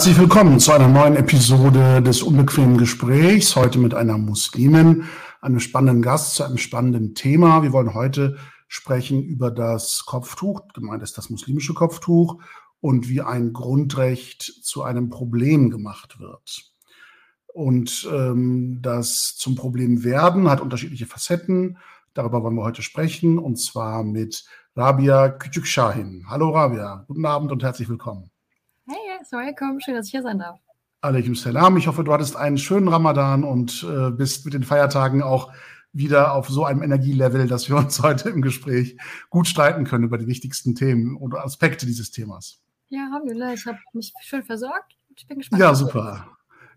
Herzlich willkommen zu einer neuen Episode des unbequemen Gesprächs. Heute mit einer Muslimin, einem spannenden Gast zu einem spannenden Thema. Wir wollen heute sprechen über das Kopftuch. Gemeint ist das muslimische Kopftuch und wie ein Grundrecht zu einem Problem gemacht wird. Und ähm, das zum Problem werden hat unterschiedliche Facetten. Darüber wollen wir heute sprechen und zwar mit Rabia Küçükshahin. Hallo Rabia, guten Abend und herzlich willkommen. Assalamualaikum, schön, dass ich hier sein darf. Alaikum Salam. Ich hoffe, du hattest einen schönen Ramadan und äh, bist mit den Feiertagen auch wieder auf so einem Energielevel, dass wir uns heute im Gespräch gut streiten können über die wichtigsten Themen oder Aspekte dieses Themas. Ja, Alhamdulillah, ich habe mich schön versorgt. Ich bin gespannt. Ja, super.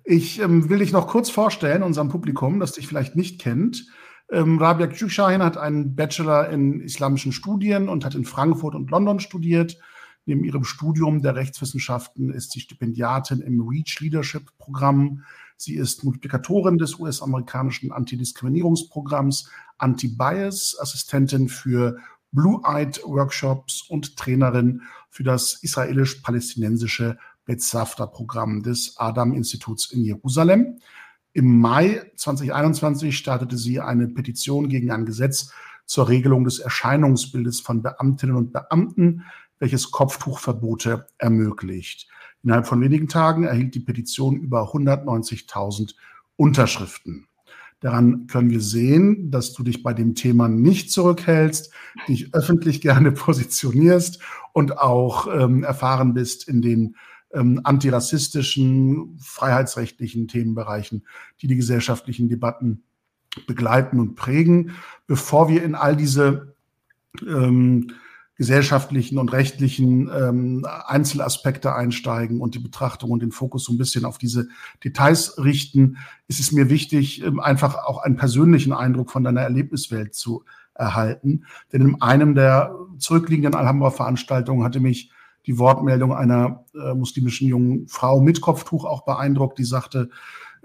Ich ähm, will dich noch kurz vorstellen, unserem Publikum, das dich vielleicht nicht kennt. Ähm, Rabia Küchshahin hat einen Bachelor in islamischen Studien und hat in Frankfurt und London studiert Neben ihrem Studium der Rechtswissenschaften ist sie Stipendiatin im REACH Leadership Programm. Sie ist Multiplikatorin des US-amerikanischen Antidiskriminierungsprogramms Anti-Bias, Assistentin für Blue-Eyed Workshops und Trainerin für das israelisch-palästinensische Bethsafter-Programm des Adam-Instituts in Jerusalem. Im Mai 2021 startete sie eine Petition gegen ein Gesetz zur Regelung des Erscheinungsbildes von Beamtinnen und Beamten, welches Kopftuchverbote ermöglicht. Innerhalb von wenigen Tagen erhielt die Petition über 190.000 Unterschriften. Daran können wir sehen, dass du dich bei dem Thema nicht zurückhältst, dich öffentlich gerne positionierst und auch ähm, erfahren bist in den ähm, antirassistischen, freiheitsrechtlichen Themenbereichen, die die gesellschaftlichen Debatten begleiten und prägen. Bevor wir in all diese ähm, gesellschaftlichen und rechtlichen ähm, Einzelaspekte einsteigen und die Betrachtung und den Fokus so ein bisschen auf diese Details richten, ist es mir wichtig, ähm, einfach auch einen persönlichen Eindruck von deiner Erlebniswelt zu erhalten. Denn in einem der zurückliegenden Alhambra-Veranstaltungen hatte mich die Wortmeldung einer äh, muslimischen jungen Frau mit Kopftuch auch beeindruckt, die sagte,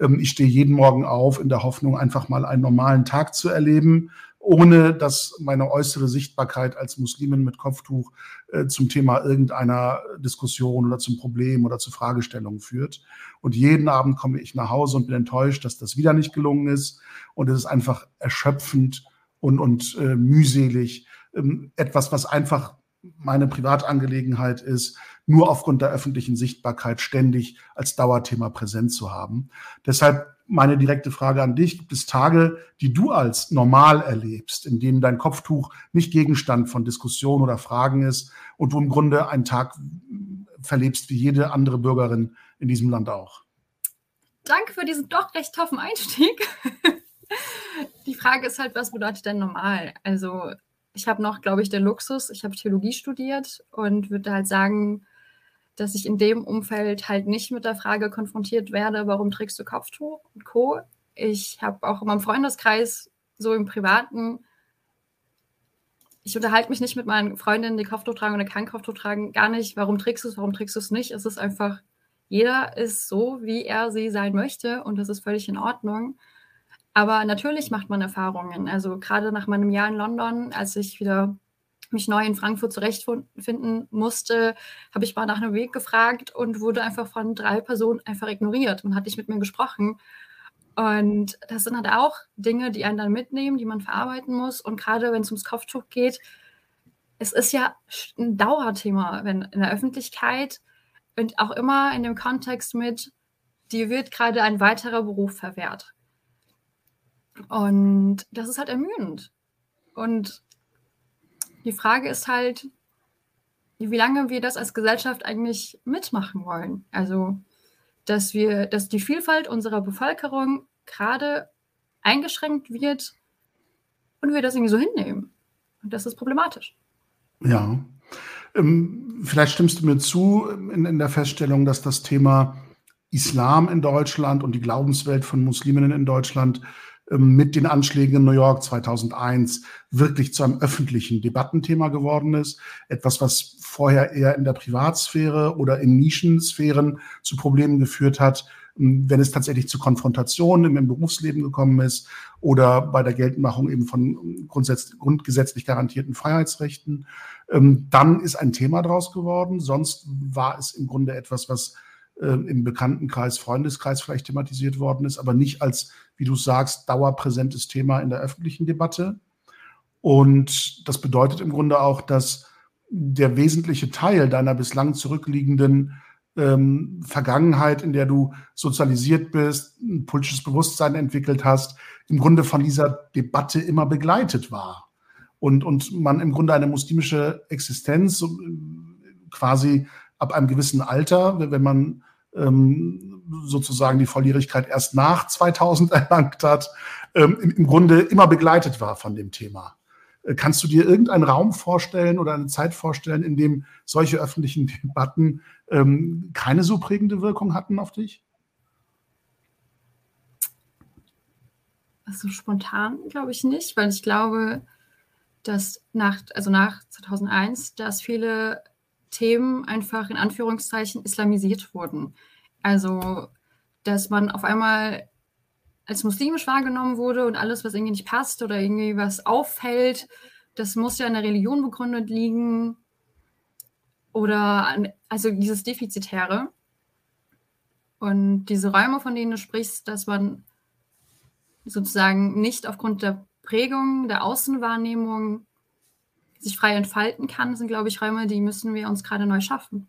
ähm, ich stehe jeden Morgen auf in der Hoffnung, einfach mal einen normalen Tag zu erleben ohne dass meine äußere Sichtbarkeit als Muslimin mit Kopftuch äh, zum Thema irgendeiner Diskussion oder zum Problem oder zu Fragestellungen führt. Und jeden Abend komme ich nach Hause und bin enttäuscht, dass das wieder nicht gelungen ist. Und es ist einfach erschöpfend und, und äh, mühselig. Ähm, etwas, was einfach meine Privatangelegenheit ist, nur aufgrund der öffentlichen Sichtbarkeit ständig als Dauerthema präsent zu haben. Deshalb meine direkte Frage an dich. Gibt es Tage, die du als normal erlebst, in denen dein Kopftuch nicht Gegenstand von Diskussion oder Fragen ist und du im Grunde einen Tag verlebst wie jede andere Bürgerin in diesem Land auch? Danke für diesen doch recht toffen Einstieg. Die Frage ist halt, was bedeutet denn normal? Also ich habe noch, glaube ich, den Luxus, ich habe Theologie studiert und würde halt sagen, dass ich in dem Umfeld halt nicht mit der Frage konfrontiert werde, warum trägst du Kopftuch und Co. Ich habe auch in meinem Freundeskreis so im Privaten, ich unterhalte mich nicht mit meinen Freundinnen, die Kopftuch tragen oder kein Kopftuch tragen, gar nicht, warum trägst du es, warum trägst du es nicht. Es ist einfach, jeder ist so, wie er sie sein möchte und das ist völlig in Ordnung. Aber natürlich macht man Erfahrungen. Also gerade nach meinem Jahr in London, als ich wieder mich neu in Frankfurt zurechtfinden musste, habe ich mal nach einem Weg gefragt und wurde einfach von drei Personen einfach ignoriert. Man hat nicht mit mir gesprochen. Und das sind halt auch Dinge, die einen dann mitnehmen, die man verarbeiten muss. Und gerade wenn es ums Kopftuch geht, es ist ja ein Dauerthema, wenn in der Öffentlichkeit und auch immer in dem Kontext mit, dir wird gerade ein weiterer Beruf verwehrt. Und das ist halt ermüdend. Und die Frage ist halt, wie lange wir das als Gesellschaft eigentlich mitmachen wollen. Also, dass wir, dass die Vielfalt unserer Bevölkerung gerade eingeschränkt wird und wir das irgendwie so hinnehmen. Und das ist problematisch. Ja. Ähm, vielleicht stimmst du mir zu in, in der Feststellung, dass das Thema Islam in Deutschland und die Glaubenswelt von Musliminnen in Deutschland ähm, mit den Anschlägen in New York 2001 wirklich zu einem öffentlichen Debattenthema geworden ist. Etwas, was vorher eher in der Privatsphäre oder in Nischensphären zu Problemen geführt hat, ähm, wenn es tatsächlich zu Konfrontationen im, Berufsleben gekommen ist oder bei der Geltendmachung eben von grundgesetzlich garantierten Freiheitsrechten. Ähm, dann ist ein Thema draus geworden. Sonst war es im Grunde etwas, was äh, im Bekanntenkreis, Freundeskreis vielleicht thematisiert worden ist, aber nicht als, wie du sagst, dauerpräsentes Thema in der öffentlichen Debatte. Und das bedeutet im Grunde auch, dass der wesentliche Teil deiner bislang zurückliegenden ähm, Vergangenheit, in der du sozialisiert bist, ein politisches Bewusstsein entwickelt hast, im Grunde von dieser Debatte immer begleitet war. Und, und man im Grunde eine muslimische Existenz quasi ab einem gewissen Alter, wenn man ähm, sozusagen die Volljährigkeit erst nach 2000 erlangt hat, ähm, im, im Grunde immer begleitet war von dem Thema. Äh, kannst du dir irgendeinen Raum vorstellen oder eine Zeit vorstellen, in dem solche öffentlichen Debatten ähm, keine so prägende Wirkung hatten auf dich? Also spontan glaube ich nicht, weil ich glaube, dass nach, also nach 2001, dass viele Themen einfach in Anführungszeichen islamisiert wurden. Also, dass man auf einmal als muslimisch wahrgenommen wurde und alles, was irgendwie nicht passt oder irgendwie was auffällt, das muss ja in der Religion begründet liegen oder an, also dieses Defizitäre. Und diese Räume, von denen du sprichst, dass man sozusagen nicht aufgrund der Prägung, der Außenwahrnehmung sich frei entfalten kann, sind, glaube ich, Räume, die müssen wir uns gerade neu schaffen.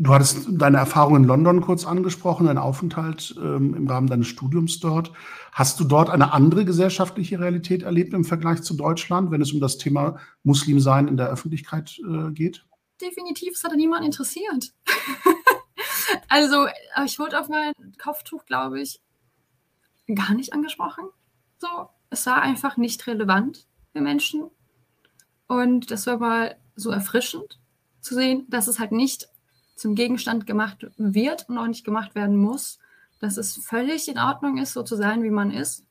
Du hattest deine Erfahrung in London kurz angesprochen, deinen Aufenthalt ähm, im Rahmen deines Studiums dort. Hast du dort eine andere gesellschaftliche Realität erlebt im Vergleich zu Deutschland, wenn es um das Thema Muslimsein in der Öffentlichkeit äh, geht? Definitiv, es hat niemand interessiert. also, äh, ich wurde auf mein Kopftuch, glaube ich, gar nicht angesprochen. So, es war einfach nicht relevant für Menschen. Und das war mal so erfrischend zu sehen, dass es halt nicht zum Gegenstand gemacht wird und auch nicht gemacht werden muss, dass es völlig in Ordnung ist, so zu sein, wie man ist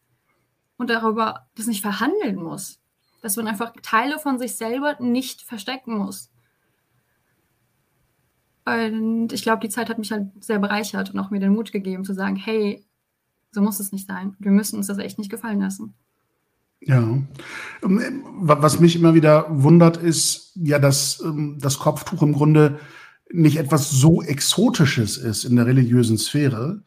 und darüber das nicht verhandeln muss, dass man einfach Teile von sich selber nicht verstecken muss. Und ich glaube, die Zeit hat mich halt sehr bereichert und auch mir den Mut gegeben zu sagen, hey, so muss es nicht sein. Wir müssen uns das echt nicht gefallen lassen. Ja. Ähm, was mich immer wieder wundert, ist ja, dass ähm, das Kopftuch im Grunde nicht etwas so Exotisches ist in der religiösen Sphäre,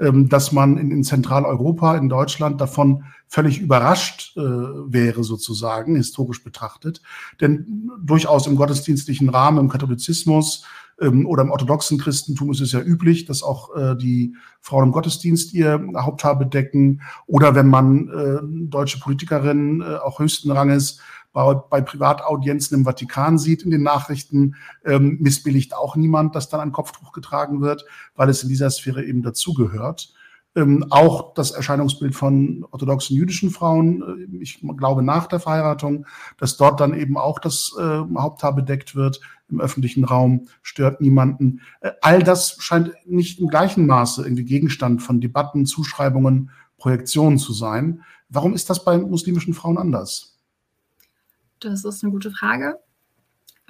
ähm, dass man in, Zentraleuropa, in Deutschland davon völlig überrascht äh, wäre, sozusagen, historisch betrachtet. Denn durchaus im gottesdienstlichen Rahmen, im Katholizismus ähm, oder im orthodoxen Christentum ist es ja üblich, dass auch äh, die Frauen im Gottesdienst ihr Haupthaar bedecken. Oder wenn man äh, deutsche Politikerinnen äh, auch höchsten Ranges bei, bei Privataudienzen im Vatikan sieht in den Nachrichten, ähm, missbilligt auch niemand, dass dann ein Kopftuch getragen wird, weil es in dieser Sphäre eben dazugehört. Ähm, auch das Erscheinungsbild von orthodoxen jüdischen Frauen, äh, ich glaube nach der Verheiratung, dass dort dann eben auch das äh, Haupthaar bedeckt wird im öffentlichen Raum, stört niemanden. Äh, all das scheint nicht im gleichen Maße irgendwie Gegenstand von Debatten, Zuschreibungen, Projektionen zu sein. Warum ist das bei muslimischen Frauen anders? Das ist eine gute Frage.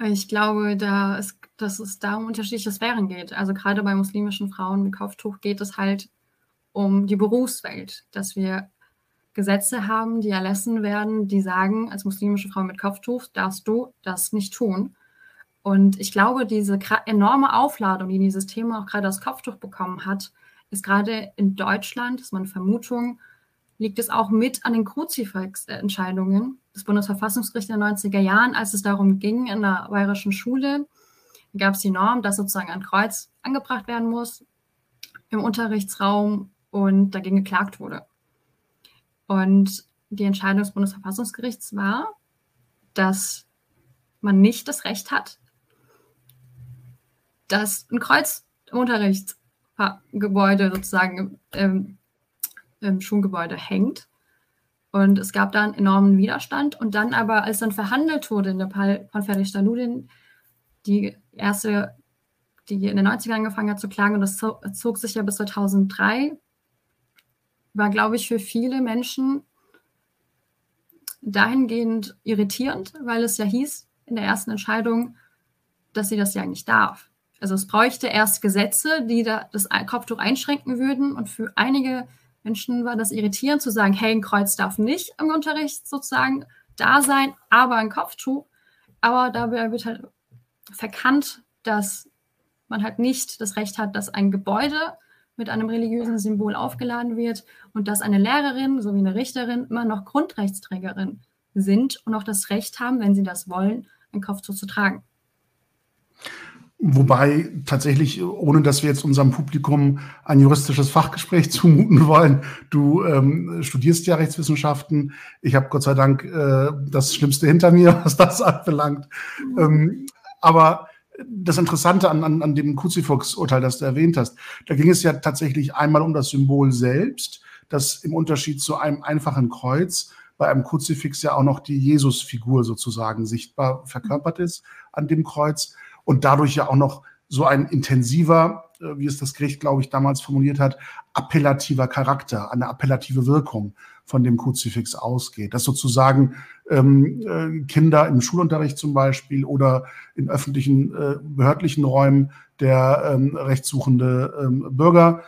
Ich glaube, da ist, dass es da um unterschiedliche Sphären geht. Also gerade bei muslimischen Frauen mit Kopftuch geht es halt um die Berufswelt, dass wir Gesetze haben, die erlassen werden, die sagen, als muslimische Frau mit Kopftuch darfst du das nicht tun. Und ich glaube, diese enorme Aufladung, die dieses Thema auch gerade das Kopftuch bekommen hat, ist gerade in Deutschland, ist meine Vermutung, liegt es auch mit an den Kruzifix-Entscheidungen des Bundesverfassungsgerichts in den 90er Jahren, als es darum ging, in der bayerischen Schule gab es die Norm, dass sozusagen ein Kreuz angebracht werden muss im Unterrichtsraum und dagegen geklagt wurde. Und die Entscheidung des Bundesverfassungsgerichts war, dass man nicht das Recht hat, dass ein Kreuz im Unterrichtsgebäude sozusagen im, im Schulgebäude hängt. Und es gab dann enormen Widerstand. Und dann aber, als dann verhandelt wurde in der Ferdi Staludin, die erste, die in den 90ern angefangen hat zu klagen, und das zog sich ja bis 2003, war, glaube ich, für viele Menschen dahingehend irritierend, weil es ja hieß in der ersten Entscheidung, dass sie das ja nicht darf. Also es bräuchte erst Gesetze, die da das Kopftuch einschränken würden. Und für einige Menschen war das irritierend zu sagen, hey, ein Kreuz darf nicht im Unterricht sozusagen da sein, aber ein Kopftuch. Aber dabei wird halt verkannt, dass man halt nicht das Recht hat, dass ein Gebäude mit einem religiösen Symbol aufgeladen wird und dass eine Lehrerin sowie eine Richterin immer noch Grundrechtsträgerin sind und auch das Recht haben, wenn sie das wollen, ein Kopftuch zu tragen. Wobei tatsächlich, ohne dass wir jetzt unserem Publikum ein juristisches Fachgespräch zumuten wollen, du ähm, studierst ja Rechtswissenschaften. Ich habe Gott sei Dank äh, das Schlimmste hinter mir, was das anbelangt. Ähm, aber das Interessante an, an, an dem Kruzifix-Urteil, das du erwähnt hast, da ging es ja tatsächlich einmal um das Symbol selbst, das im Unterschied zu einem einfachen Kreuz bei einem Kruzifix ja auch noch die Jesusfigur sozusagen sichtbar verkörpert ist an dem Kreuz und dadurch ja auch noch so ein intensiver, äh, wie es das Gericht, glaube ich, damals formuliert hat, appellativer Charakter, eine appellative Wirkung von dem Kruzifix ausgeht. Dass sozusagen ähm, äh, Kinder im Schulunterricht zum Beispiel oder in öffentlichen äh, behördlichen Räumen der ähm, rechtssuchende ähm, Bürger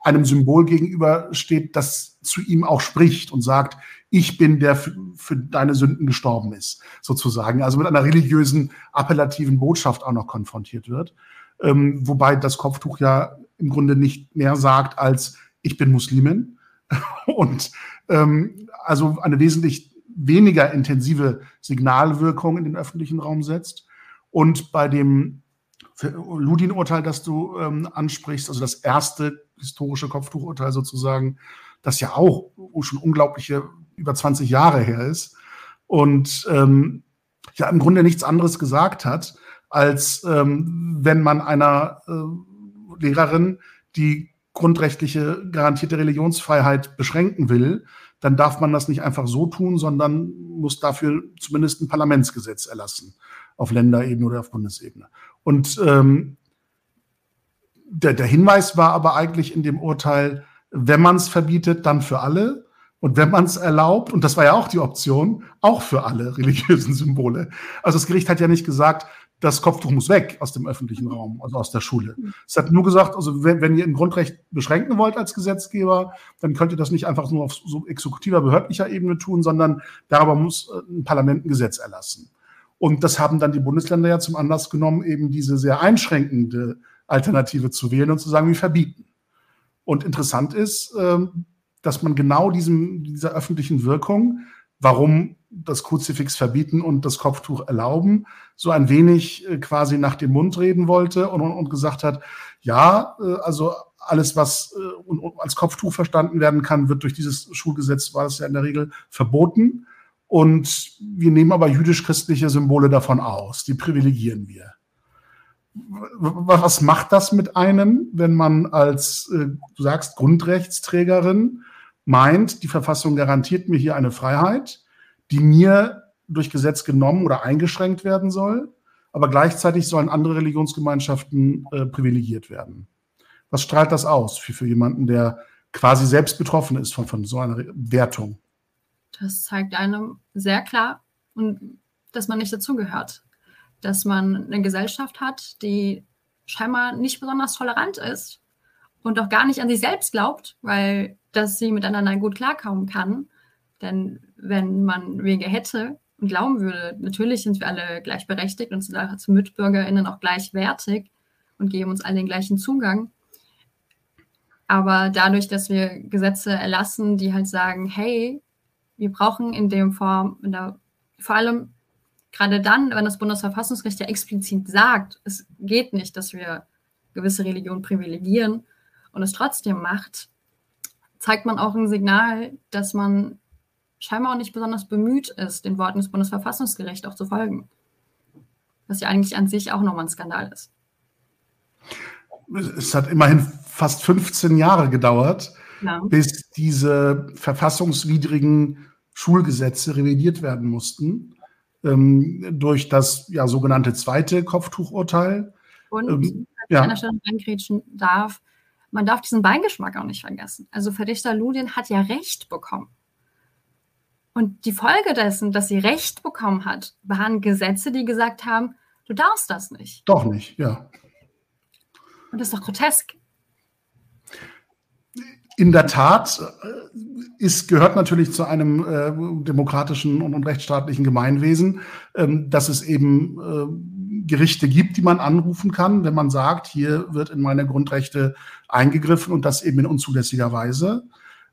einem Symbol gegenübersteht, das zu ihm auch spricht und sagt, ich bin der für, deine Sünden gestorben ist, sozusagen. Also mit einer religiösen, appellativen Botschaft auch noch konfrontiert wird. Ähm, wobei das Kopftuch ja im Grunde nicht mehr sagt als ich bin Muslimin und ähm, also eine wesentlich weniger intensive Signalwirkung in den öffentlichen Raum setzt. Und bei dem Ludin-Urteil, das du ähm, ansprichst, also das erste historische Kopftuchurteil sozusagen, das ja auch schon unglaubliche über 20 Jahre her ist und ähm, ja im Grunde nichts anderes gesagt hat, als ähm, wenn man einer äh, Lehrerin die grundrechtliche garantierte Religionsfreiheit beschränken will, dann darf man das nicht einfach so tun, sondern muss dafür zumindest ein Parlamentsgesetz erlassen, auf Länderebene oder auf Bundesebene. Und ähm, der, der Hinweis war aber eigentlich in dem Urteil, wenn man es verbietet, dann für alle. Und wenn man es erlaubt, und das war ja auch die Option, auch für alle religiösen Symbole. Also das Gericht hat ja nicht gesagt, das Kopftuch muss weg aus dem öffentlichen Raum, also aus der Schule. Es hat nur gesagt, also wenn, wenn ihr ein Grundrecht beschränken wollt als Gesetzgeber, dann könnt ihr das nicht einfach nur auf so exekutiver, behördlicher Ebene tun, sondern darüber muss äh, ein Parlament ein Gesetz erlassen. Und das haben dann die Bundesländer ja zum Anlass genommen, eben diese sehr einschränkende Alternative zu wählen und zu sagen, wir verbieten. Und interessant ist, ähm, dass man genau diesem, dieser öffentlichen Wirkung, warum das Kruzifix verbieten und das Kopftuch erlauben, so ein wenig äh, quasi nach dem Mund reden wollte und, und gesagt hat, ja, äh, also alles, was äh, als Kopftuch verstanden werden kann, wird durch dieses Schulgesetz, war das ja in der Regel, verboten. Und wir nehmen aber jüdisch-christliche Symbole davon aus, die privilegieren wir. Was macht das mit einem, wenn man als, du sagst, Grundrechtsträgerin meint, die Verfassung garantiert mir hier eine Freiheit, die mir durch Gesetz genommen oder eingeschränkt werden soll, aber gleichzeitig sollen andere Religionsgemeinschaften äh, privilegiert werden. Was strahlt das aus für, für jemanden, der quasi selbst betroffen ist von, von so einer Wertung? Das zeigt einem sehr klar, dass man nicht dazugehört. Dass man eine Gesellschaft hat, die scheinbar nicht besonders tolerant ist und auch gar nicht an sich selbst glaubt, weil dass sie miteinander gut klarkommen kann denn wenn man Wege hätte und glauben würde, natürlich sind wir alle gleichberechtigt und sind als MitbürgerInnen auch gleichwertig und geben uns allen den gleichen Zugang. Aber dadurch, dass wir Gesetze erlassen, die halt sagen, hey, wir brauchen in dem Form, in der, vor allem gerade dann, wenn das Bundesverfassungsgericht ja explizit sagt, es geht nicht, dass wir gewisse Religionen privilegieren und es trotzdem macht, zeigt man auch ein Signal, dass man scheinbar auch nicht besonders bemüht ist, den Worten des Bundesverfassungsgerichts auch zu folgen. Was ja eigentlich an sich auch nochmal ein Skandal ist. Es hat immerhin fast 15 Jahre gedauert, ja. bis diese verfassungswidrigen Schulgesetze revidiert werden mussten ähm, durch das ja, sogenannte zweite Kopftuchurteil. Und ähm, ja. an der Stelle reingrätschen darf, man darf diesen Beigeschmack auch nicht vergessen. Also Verdichter Ludin hat ja Recht bekommen. Und die Folge dessen, dass sie Recht bekommen hat, waren Gesetze, die gesagt haben, du darfst das nicht. Doch nicht, ja. Und das ist doch grotesk. In der Tat äh, ist, gehört natürlich zu einem äh, demokratischen und, und, rechtsstaatlichen Gemeinwesen, ähm, dass es eben äh, Gerichte gibt, die man anrufen kann, wenn man sagt, hier wird in meine Grundrechte eingegriffen und das eben in unzulässiger Weise.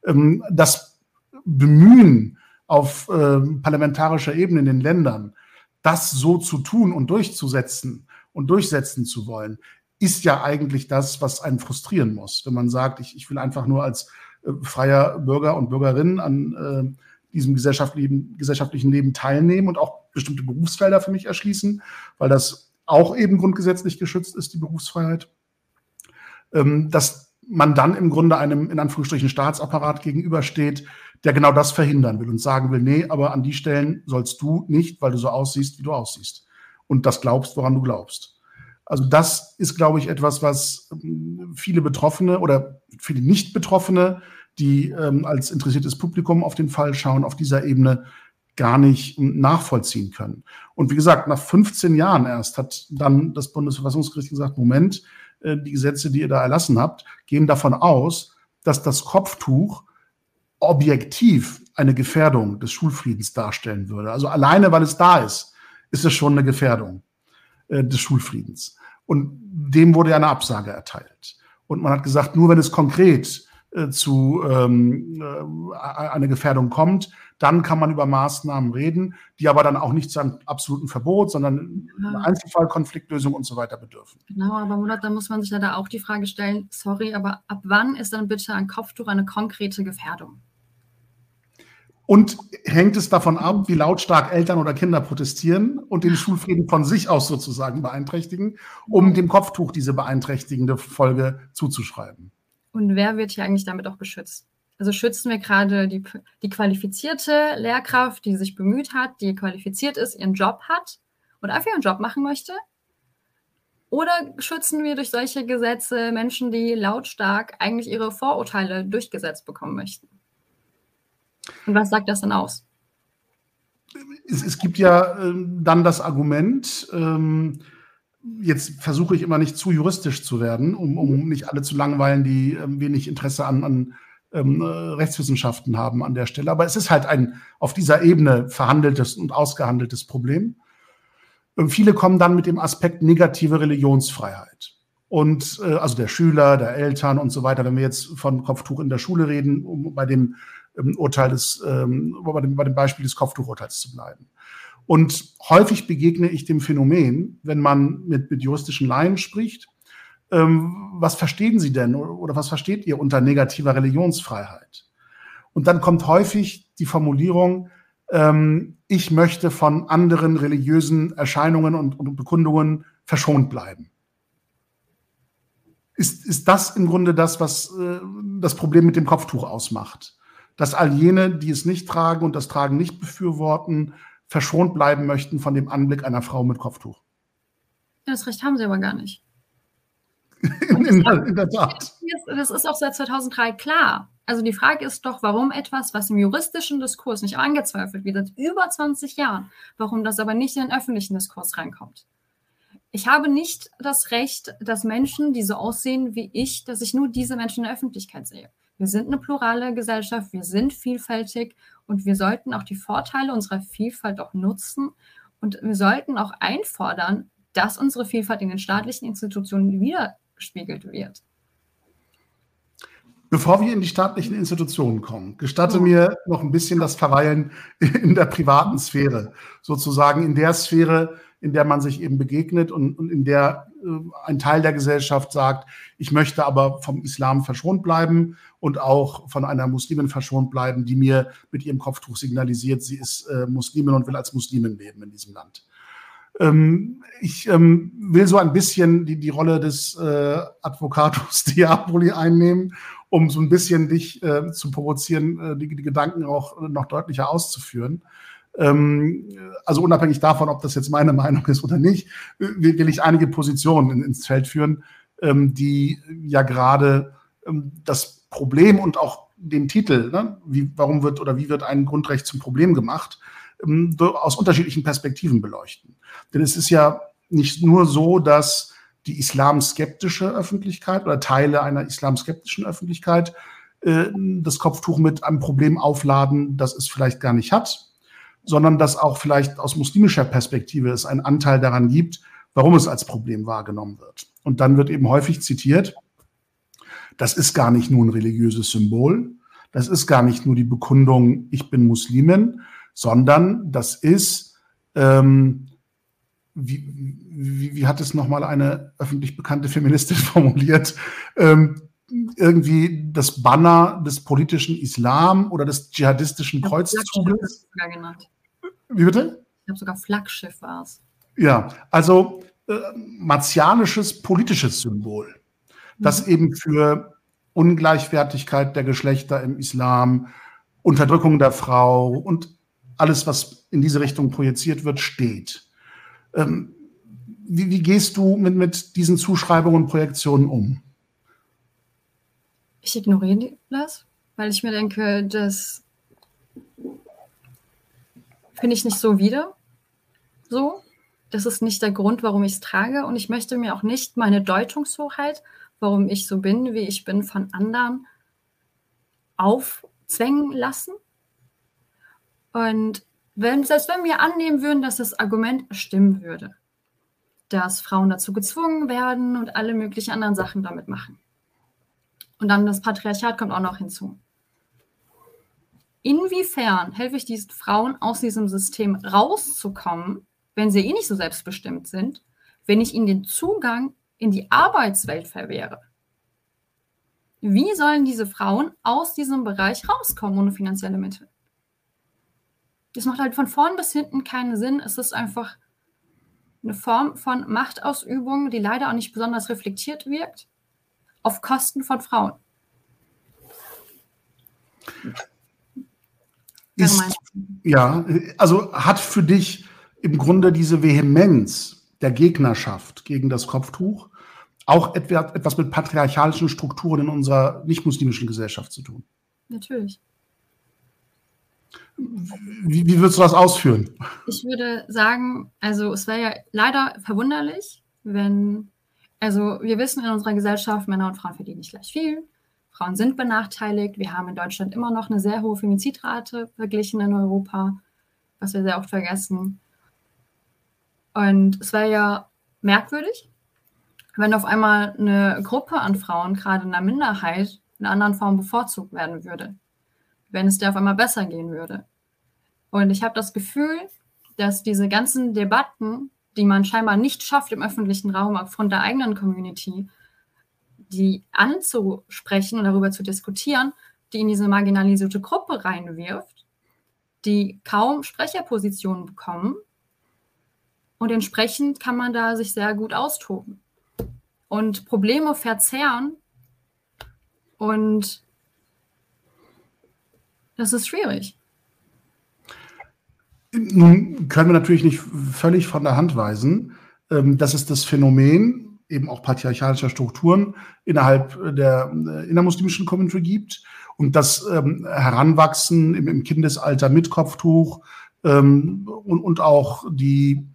Ähm, das Bemühen auf äh, parlamentarischer Ebene in den Ländern, das so zu tun und durchzusetzen und durchsetzen zu wollen, ist ja eigentlich das, was einen frustrieren muss. Wenn man sagt, ich, ich will einfach nur als äh, freier Bürger und Bürgerin an äh, diesem gesellschaftlichen, gesellschaftlichen Leben teilnehmen und auch bestimmte Berufsfelder für mich erschließen, weil das auch eben grundgesetzlich geschützt ist, die Berufsfreiheit, ähm, dass man dann im Grunde einem in Anführungsstrichen Staatsapparat gegenübersteht, der genau das verhindern will und sagen will, nee, aber an die Stellen sollst du nicht, weil du so aussiehst, wie du aussiehst und das glaubst, woran du glaubst. Also das ist, glaube ich, etwas, was ähm, viele Betroffene oder viele Nicht-Betroffene, die ähm, als interessiertes Publikum auf den Fall schauen, auf dieser Ebene gar nicht nachvollziehen können. Und wie gesagt, nach 15 Jahren erst hat dann das Bundesverfassungsgericht gesagt, Moment, äh, die Gesetze, die ihr da erlassen habt, gehen davon aus, dass das Kopftuch objektiv eine Gefährdung des Schulfriedens darstellen würde. Also alleine, weil es da ist, ist es schon eine Gefährdung äh, des Schulfriedens. Und dem wurde ja eine Absage erteilt. Und man hat gesagt, nur wenn es konkret äh, zu ähm, äh, einer Gefährdung kommt, dann kann man über Maßnahmen reden, die aber dann auch nicht zu einem absoluten Verbot, sondern ja. Einzelfallkonfliktlösung und so weiter bedürfen. Genau, aber Murat, da muss man sich da auch die Frage stellen, sorry, aber ab wann ist dann bitte ein Kopftuch eine konkrete Gefährdung? Und hängt es davon ab, wie lautstark Eltern oder Kinder protestieren und den Schulfrieden von sich aus sozusagen beeinträchtigen, um dem Kopftuch diese beeinträchtigende Folge zuzuschreiben. Und wer wird hier eigentlich damit auch geschützt? Also schützen wir gerade die, die qualifizierte Lehrkraft, die sich bemüht hat, die qualifiziert ist, ihren Job hat und einfach ihren Job machen möchte? Oder schützen wir durch solche Gesetze Menschen, die lautstark eigentlich ihre Vorurteile durchgesetzt bekommen möchten? Und was sagt das dann aus? Es, es gibt ja ähm, dann das Argument, ähm, jetzt versuche ich immer nicht zu juristisch zu werden, um, um nicht alle zu langweilen, die ähm, wenig Interesse an, an ähm, Rechtswissenschaften haben an der Stelle. Aber es ist halt ein auf dieser Ebene verhandeltes und ausgehandeltes Problem. Und viele kommen dann mit dem Aspekt negative Religionsfreiheit. Und äh, also der Schüler, der Eltern und so weiter, wenn wir jetzt von Kopftuch in der Schule reden, um bei dem ähm, Urteil des, ähm, bei, dem, bei dem Beispiel des Kopftuchurteils zu bleiben. Und häufig begegne ich dem Phänomen, wenn man mit, mit juristischen Laien spricht, ähm, was verstehen Sie denn oder was versteht ihr unter negativer Religionsfreiheit? Und dann kommt häufig die Formulierung, ähm, ich möchte von anderen religiösen Erscheinungen und, und Bekundungen verschont bleiben. Ist, ist das im Grunde das, was äh, das Problem mit dem Kopftuch ausmacht? Dass all jene, die es nicht tragen und das Tragen nicht befürworten, verschont bleiben möchten von dem Anblick einer Frau mit Kopftuch. Ja, das Recht haben sie aber gar nicht. in, in, in, der Tat. Das ist auch seit 2003 klar. Also die Frage ist doch, warum etwas, was im juristischen Diskurs nicht angezweifelt wird, seit über 20 Jahren, warum das aber nicht in den öffentlichen Diskurs reinkommt. Ich habe nicht das Recht, dass Menschen, die so aussehen wie ich, dass ich nur diese Menschen in der Öffentlichkeit sehe. Wir sind eine plurale Gesellschaft, wir sind vielfältig und wir sollten auch die Vorteile unserer Vielfalt auch nutzen und wir sollten auch einfordern, dass unsere Vielfalt in den staatlichen Institutionen widergespiegelt wird. Bevor wir in die staatlichen Institutionen kommen, gestatte oh. mir noch ein bisschen das Verweilen in der privaten Sphäre, sozusagen in der Sphäre, in der man sich eben begegnet und, und in der äh, ein Teil der Gesellschaft sagt, ich möchte aber vom Islam verschont bleiben und auch von einer Muslimin verschont bleiben, die mir mit ihrem Kopftuch signalisiert, sie ist äh, Muslimin und will als Muslimin leben in diesem Land. Ähm, ich ähm, will so ein bisschen die, die Rolle des äh, Advocatus Diaboli einnehmen, um so ein bisschen dich äh, zu provozieren, äh, die, die Gedanken auch noch deutlicher auszuführen. Ähm, also unabhängig davon, ob das jetzt meine Meinung ist oder nicht, will, will ich einige Positionen ins Feld führen, ähm, die ja gerade ähm, das Problem und auch den Titel, ne, wie, warum wird oder wie wird ein Grundrecht zum Problem gemacht, aus unterschiedlichen Perspektiven beleuchten. Denn es ist ja nicht nur so, dass die islamskeptische Öffentlichkeit oder Teile einer islamskeptischen Öffentlichkeit äh, das Kopftuch mit einem Problem aufladen, das es vielleicht gar nicht hat, sondern dass auch vielleicht aus muslimischer Perspektive es einen Anteil daran gibt, warum es als Problem wahrgenommen wird. Und dann wird eben häufig zitiert, das ist gar nicht nur ein religiöses Symbol, das ist gar nicht nur die Bekundung, ich bin Muslimin, sondern das ist, ähm, wie, wie, wie hat es nochmal eine öffentlich bekannte Feministin formuliert, ähm, irgendwie das Banner des politischen Islam oder des dschihadistischen Kreuzzuges. Wie bitte? Ich habe sogar Flaggschiff war es. Ja, also äh, martialisches politisches Symbol, das mhm. eben für Ungleichwertigkeit der Geschlechter im Islam, Unterdrückung der Frau und alles, was in diese Richtung projiziert wird, steht. Ähm, wie, wie, gehst du mit, mit diesen Zuschreibungen und Projektionen um? Ich ignoriere das, weil ich mir denke, das finde ich nicht so wieder. So. Das ist nicht der Grund, warum ich es trage. Und ich möchte mir auch nicht meine Deutungshoheit warum ich so bin, wie ich bin, von anderen aufzwängen lassen. Und wenn, selbst wenn wir annehmen würden, dass das Argument stimmen würde, dass Frauen dazu gezwungen werden und alle möglichen anderen Sachen damit machen. Und dann das Patriarchat kommt auch noch hinzu. Inwiefern helfe ich diesen Frauen aus diesem System rauszukommen, wenn sie eh nicht so selbstbestimmt sind, wenn ich ihnen den Zugang in die Arbeitswelt verwehre. Wie sollen diese Frauen aus diesem Bereich rauskommen ohne finanzielle Mittel? Das macht halt von vorn bis hinten keinen Sinn. Es ist einfach eine Form von Machtausübung, die leider auch nicht besonders reflektiert wirkt, auf Kosten von Frauen. Ist, ja, also hat für dich im Grunde diese Vehemenz der Gegnerschaft gegen das Kopftuch auch etwas mit patriarchalischen Strukturen in unserer nicht-muslimischen Gesellschaft zu tun. Natürlich. Wie, wie würdest du das ausführen? Ich würde sagen, also es wäre ja leider verwunderlich, wenn, also wir wissen in unserer Gesellschaft, Männer und Frauen verdienen nicht gleich viel. Frauen sind benachteiligt. Wir haben in Deutschland immer noch eine sehr hohe Femizidrate verglichen in Europa, was wir sehr oft vergessen. Und es wäre ja merkwürdig, wenn auf einmal eine Gruppe an Frauen, gerade in einer Minderheit, in anderen Form bevorzugt werden würde. Wenn es der auf einmal besser gehen würde. Und ich habe das Gefühl, dass diese ganzen Debatten, die man scheinbar nicht schafft im öffentlichen Raum aufgrund der eigenen Community, die anzusprechen und darüber zu diskutieren, die in diese marginalisierte Gruppe reinwirft, die kaum Sprecherpositionen bekommen und entsprechend kann man da sich sehr gut austoben und Probleme verzerren. Und das ist schwierig. Nun können wir natürlich nicht völlig von der Hand weisen, ähm, dass es das Phänomen eben auch patriarchalischer Strukturen innerhalb der äh, innermuslimischen Community gibt und das ähm, Heranwachsen im, Kindesalter mit Kopftuch ähm, und auch die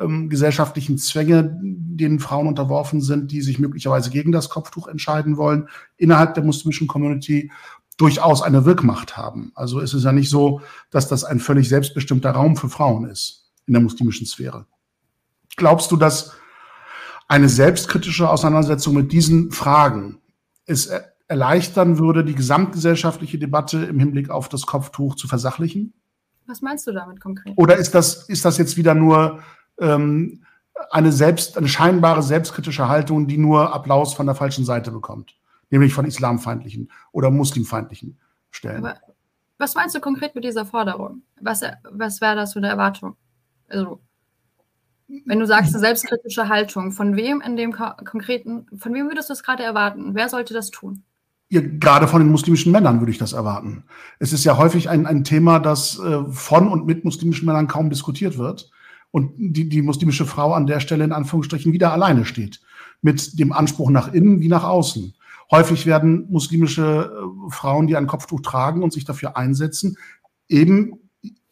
ähm, gesellschaftlichen Zwänge, denen Frauen unterworfen sind, die sich möglicherweise gegen das Kopftuch entscheiden wollen, innerhalb der muslimischen Community durchaus eine Wirkmacht haben. Also es ist ja nicht so, dass das ein völlig selbstbestimmter Raum für Frauen ist in der muslimischen Sphäre. Glaubst du, dass eine selbstkritische Auseinandersetzung mit diesen Fragen es erleichtern würde, die gesamtgesellschaftliche Debatte im Hinblick auf das Kopftuch zu versachlichen? Was meinst du damit konkret? Oder ist das, ist das jetzt wieder nur ähm, eine selbst, eine scheinbare selbstkritische Haltung, die nur Applaus von der falschen Seite bekommt, nämlich von islamfeindlichen oder muslimfeindlichen Stellen. Aber was meinst du konkret mit dieser Forderung? Was, was wäre das für eine Erwartung? Also, wenn du sagst, eine selbstkritische Haltung, von wem in dem konkreten, von wem würdest du das gerade erwarten? Wer sollte das tun? Ja, gerade von den muslimischen Männern würde ich das erwarten. Es ist ja häufig ein, ein Thema, das äh, von und mit muslimischen Männern kaum diskutiert wird und die, die muslimische Frau an der Stelle in Anführungsstrichen wieder alleine steht. Mit dem Anspruch nach innen wie nach außen. Häufig werden muslimische äh, Frauen, die ein Kopftuch tragen und sich dafür einsetzen, eben,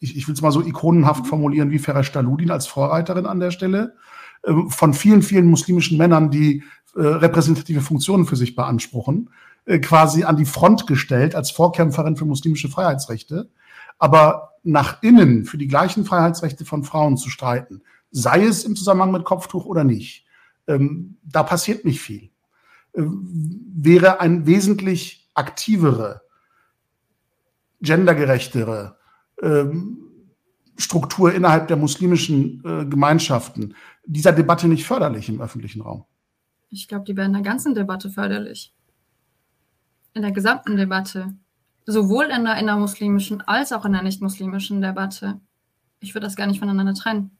ich, ich will es mal so ikonenhaft formulieren, wie Feresh Daludin als Vorreiterin an der Stelle, äh, von vielen, vielen muslimischen Männern, die äh, repräsentative Funktionen für sich beanspruchen, äh, quasi an die Front gestellt als Vorkämpferin für muslimische Freiheitsrechte. Aber nach innen für die gleichen Freiheitsrechte von Frauen zu streiten, sei es im Zusammenhang mit Kopftuch oder nicht. Ähm, da passiert nicht viel. Äh, wäre ein wesentlich aktivere, gendergerechtere ähm, Struktur innerhalb der muslimischen äh, Gemeinschaften dieser Debatte nicht förderlich im öffentlichen Raum? Ich glaube, die wäre in der ganzen Debatte förderlich. In der gesamten Debatte. Sowohl in der innermuslimischen als auch in der nicht-muslimischen Debatte. Ich würde das gar nicht voneinander trennen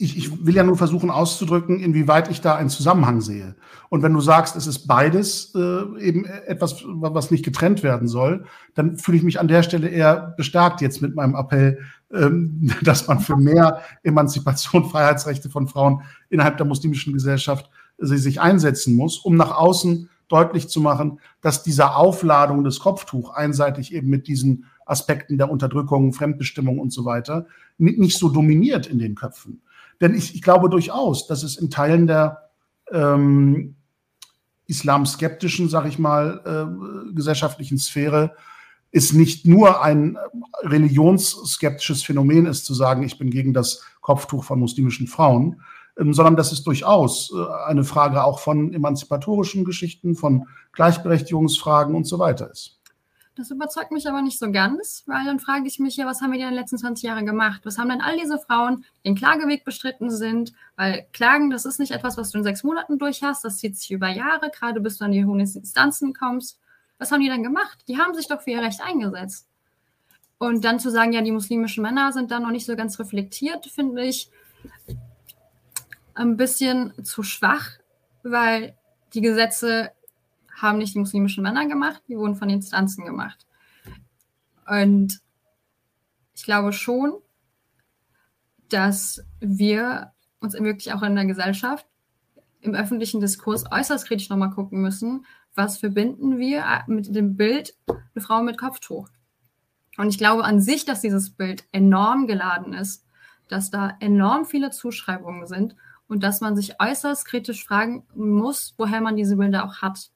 ich, ich will ja nur versuchen auszudrücken, inwieweit ich da einen Zusammenhang sehe. Und wenn du sagst, es ist beides äh, eben etwas, was nicht getrennt werden soll, dann fühle ich mich an der Stelle eher bestärkt jetzt mit meinem Appell, ähm, dass man für mehr Emanzipation, Freiheitsrechte von Frauen innerhalb der muslimischen Gesellschaft äh, sich einsetzen muss, um nach außen deutlich zu machen, dass diese Aufladung des Kopftuch einseitig eben mit diesen Aspekten der Unterdrückung, Fremdbestimmung und so weiter nicht so dominiert in den Köpfen. Denn ich, ich glaube durchaus, dass es in Teilen der ähm, islamskeptischen, sag ich mal, äh, gesellschaftlichen Sphäre ist nicht nur ein religionsskeptisches Phänomen ist, zu sagen, ich bin gegen das Kopftuch von muslimischen Frauen, ähm, sondern dass es durchaus äh, eine Frage auch von emanzipatorischen Geschichten, von Gleichberechtigungsfragen und so weiter ist. Das überzeugt mich aber nicht so ganz, weil dann frage ich mich ja, was haben wir denn in den letzten 20 Jahren gemacht? Was haben denn all diese Frauen, die den Klageweg bestritten sind? Weil Klagen, das ist nicht etwas, was du in sechs Monaten durch hast, das zieht sich über Jahre, gerade bis du an die hohen Instanzen kommst. Was haben die dann gemacht? Die haben sich doch für ihr Recht eingesetzt. Und dann zu sagen, ja, die muslimischen Männer sind da noch nicht so ganz reflektiert, finde ich ein bisschen zu schwach, weil die Gesetze haben nicht die muslimischen Männer gemacht, die wurden von Instanzen gemacht. Und ich glaube schon, dass wir uns wirklich auch in der Gesellschaft im öffentlichen Diskurs äußerst kritisch nochmal gucken müssen, was verbinden wir mit dem Bild eine Frau mit Kopftuch. Und ich glaube an sich, dass dieses Bild enorm geladen ist, dass da enorm viele Zuschreibungen sind und dass man sich äußerst kritisch fragen muss, woher man diese Bilder auch hat.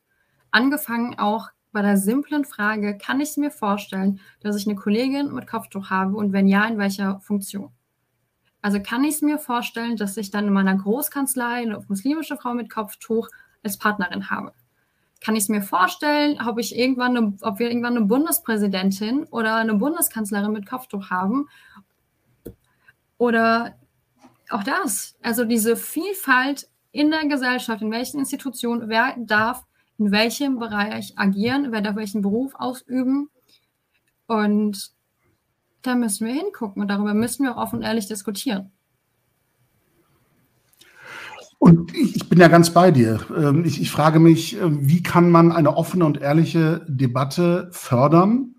Angefangen auch bei der simplen Frage, kann ich mir vorstellen, dass ich eine Kollegin mit Kopftuch habe und wenn ja, in welcher Funktion? Also kann ich es mir vorstellen, dass ich dann in meiner Großkanzlei eine muslimische Frau mit Kopftuch als Partnerin habe? Kann ich es mir vorstellen, ob, ich irgendwann eine, ob wir irgendwann eine Bundespräsidentin oder eine Bundeskanzlerin mit Kopftuch haben? Oder auch das, also diese Vielfalt in der Gesellschaft, in welchen Institutionen, wer darf in welchem Bereich agieren, wer darf welchen Beruf ausüben. Und da müssen wir hingucken und darüber müssen wir auch offen und ehrlich diskutieren. Und ich bin ja ganz bei dir. Ähm, ich, ich frage mich, äh, wie kann man eine offene und ehrliche Debatte fördern, ähm,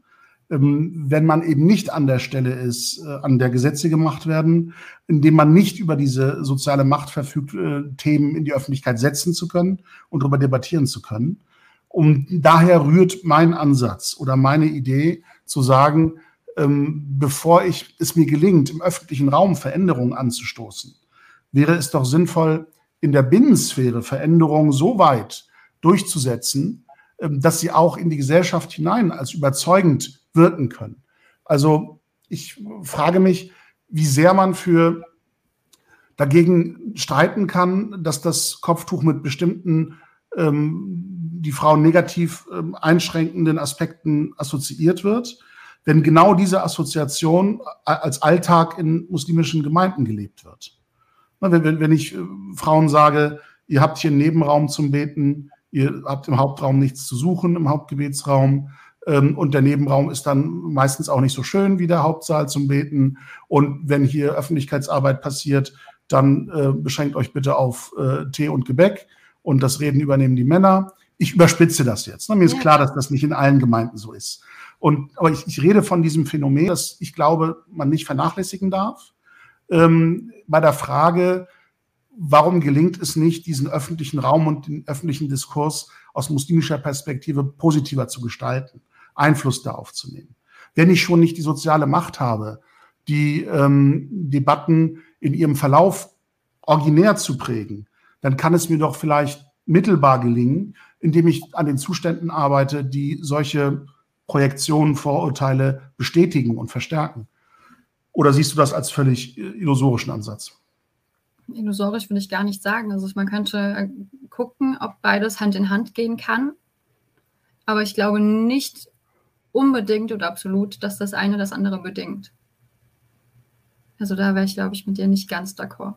wenn man eben nicht an der Stelle ist, äh, an der Gesetze gemacht werden, indem man nicht über diese soziale Macht verfügt, äh, Themen in die Öffentlichkeit setzen zu können und darüber debattieren zu können. Und daher rührt mein Ansatz oder meine Idee zu sagen, ähm, bevor ich, es mir gelingt, im öffentlichen Raum Veränderungen anzustoßen, wäre es doch sinnvoll, in der Binnensphäre Veränderungen so weit durchzusetzen, ähm, dass sie auch in die Gesellschaft hinein als überzeugend wirken können. Also ich frage mich, wie sehr man für dagegen streiten kann, dass das Kopftuch mit bestimmten ähm, die Frauen negativ ähm, einschränkenden Aspekten assoziiert wird, wenn genau diese Assoziation als Alltag in muslimischen Gemeinden gelebt wird. Wenn, wenn, ich äh, Frauen sage, ihr habt hier einen Nebenraum zum Beten, ihr habt im Hauptraum nichts zu suchen, im Hauptgebetsraum, und der Nebenraum ist dann meistens auch nicht so schön wie der Hauptsaal zum Beten. Und wenn hier Öffentlichkeitsarbeit passiert, dann äh, beschränkt euch bitte auf äh, Tee und Gebäck und das Reden übernehmen die Männer. Ich überspitze das jetzt. Ne? Mir ist klar, dass das nicht in allen Gemeinden so ist. Und, aber ich, ich rede von diesem Phänomen, das ich glaube, man nicht vernachlässigen darf. Ähm, bei der Frage, warum gelingt es nicht, diesen öffentlichen Raum und den öffentlichen Diskurs aus muslimischer Perspektive positiver zu gestalten? Einfluss darauf zu nehmen. Wenn ich schon nicht die soziale Macht habe, die ähm, Debatten in ihrem Verlauf originär zu prägen, dann kann es mir doch vielleicht mittelbar gelingen, indem ich an den Zuständen arbeite, die solche Projektionen, Vorurteile bestätigen und verstärken. Oder siehst du das als völlig illusorischen Ansatz? Illusorisch würde ich gar nicht sagen. Also man könnte äh, gucken, ob beides Hand in Hand gehen kann. Aber ich glaube nicht unbedingt oder absolut, dass das eine das andere bedingt. Also da wäre ich, glaube ich, mit dir nicht ganz d'accord.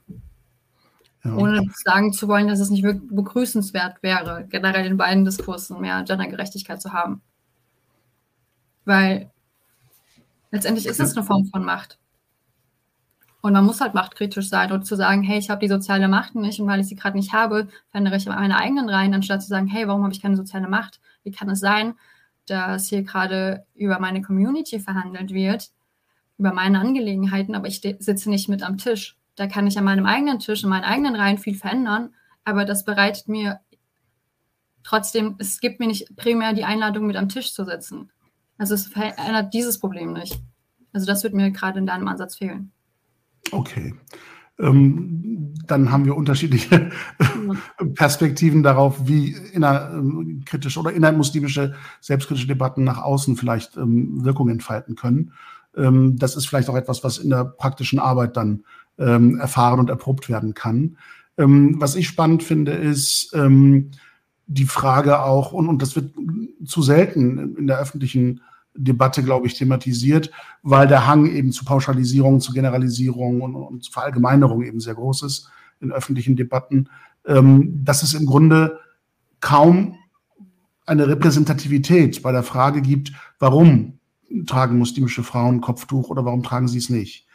Ja. Ohne sagen zu wollen, dass es nicht wirklich begrüßenswert wäre, generell in beiden Diskursen mehr Gendergerechtigkeit zu haben. Weil letztendlich ist es eine Form von Macht. Und man muss halt machtkritisch sein und zu sagen, hey, ich habe die soziale Macht nicht und weil ich sie gerade nicht habe, verändere ich meine eigenen Reihen, anstatt zu sagen, hey, warum habe ich keine soziale Macht? Wie kann es sein, dass hier gerade über meine Community verhandelt wird, über meine Angelegenheiten, aber ich sitze nicht mit am Tisch. Da kann ich an meinem eigenen Tisch, in meinen eigenen Reihen viel verändern, aber das bereitet mir trotzdem, es gibt mir nicht primär die Einladung, mit am Tisch zu sitzen. Also es verändert dieses Problem nicht. Also das wird mir gerade in deinem Ansatz fehlen. Okay. Ähm, dann haben wir unterschiedliche Perspektiven darauf, wie innerkritische oder innermuslimische selbstkritische Debatten nach außen vielleicht ähm, Wirkung entfalten können. Ähm, das ist vielleicht auch etwas, was in der praktischen Arbeit dann ähm, erfahren und erprobt werden kann. Ähm, was ich spannend finde, ist ähm, die Frage auch, und, und das wird zu selten in der öffentlichen Debatte, glaube ich, thematisiert, weil der Hang eben zu Pauschalisierung, zu Generalisierung und, und zu Verallgemeinerung eben sehr groß ist in öffentlichen Debatten, ähm, dass es im Grunde kaum eine Repräsentativität bei der Frage gibt, warum tragen muslimische Frauen Kopftuch oder warum tragen sie es nicht?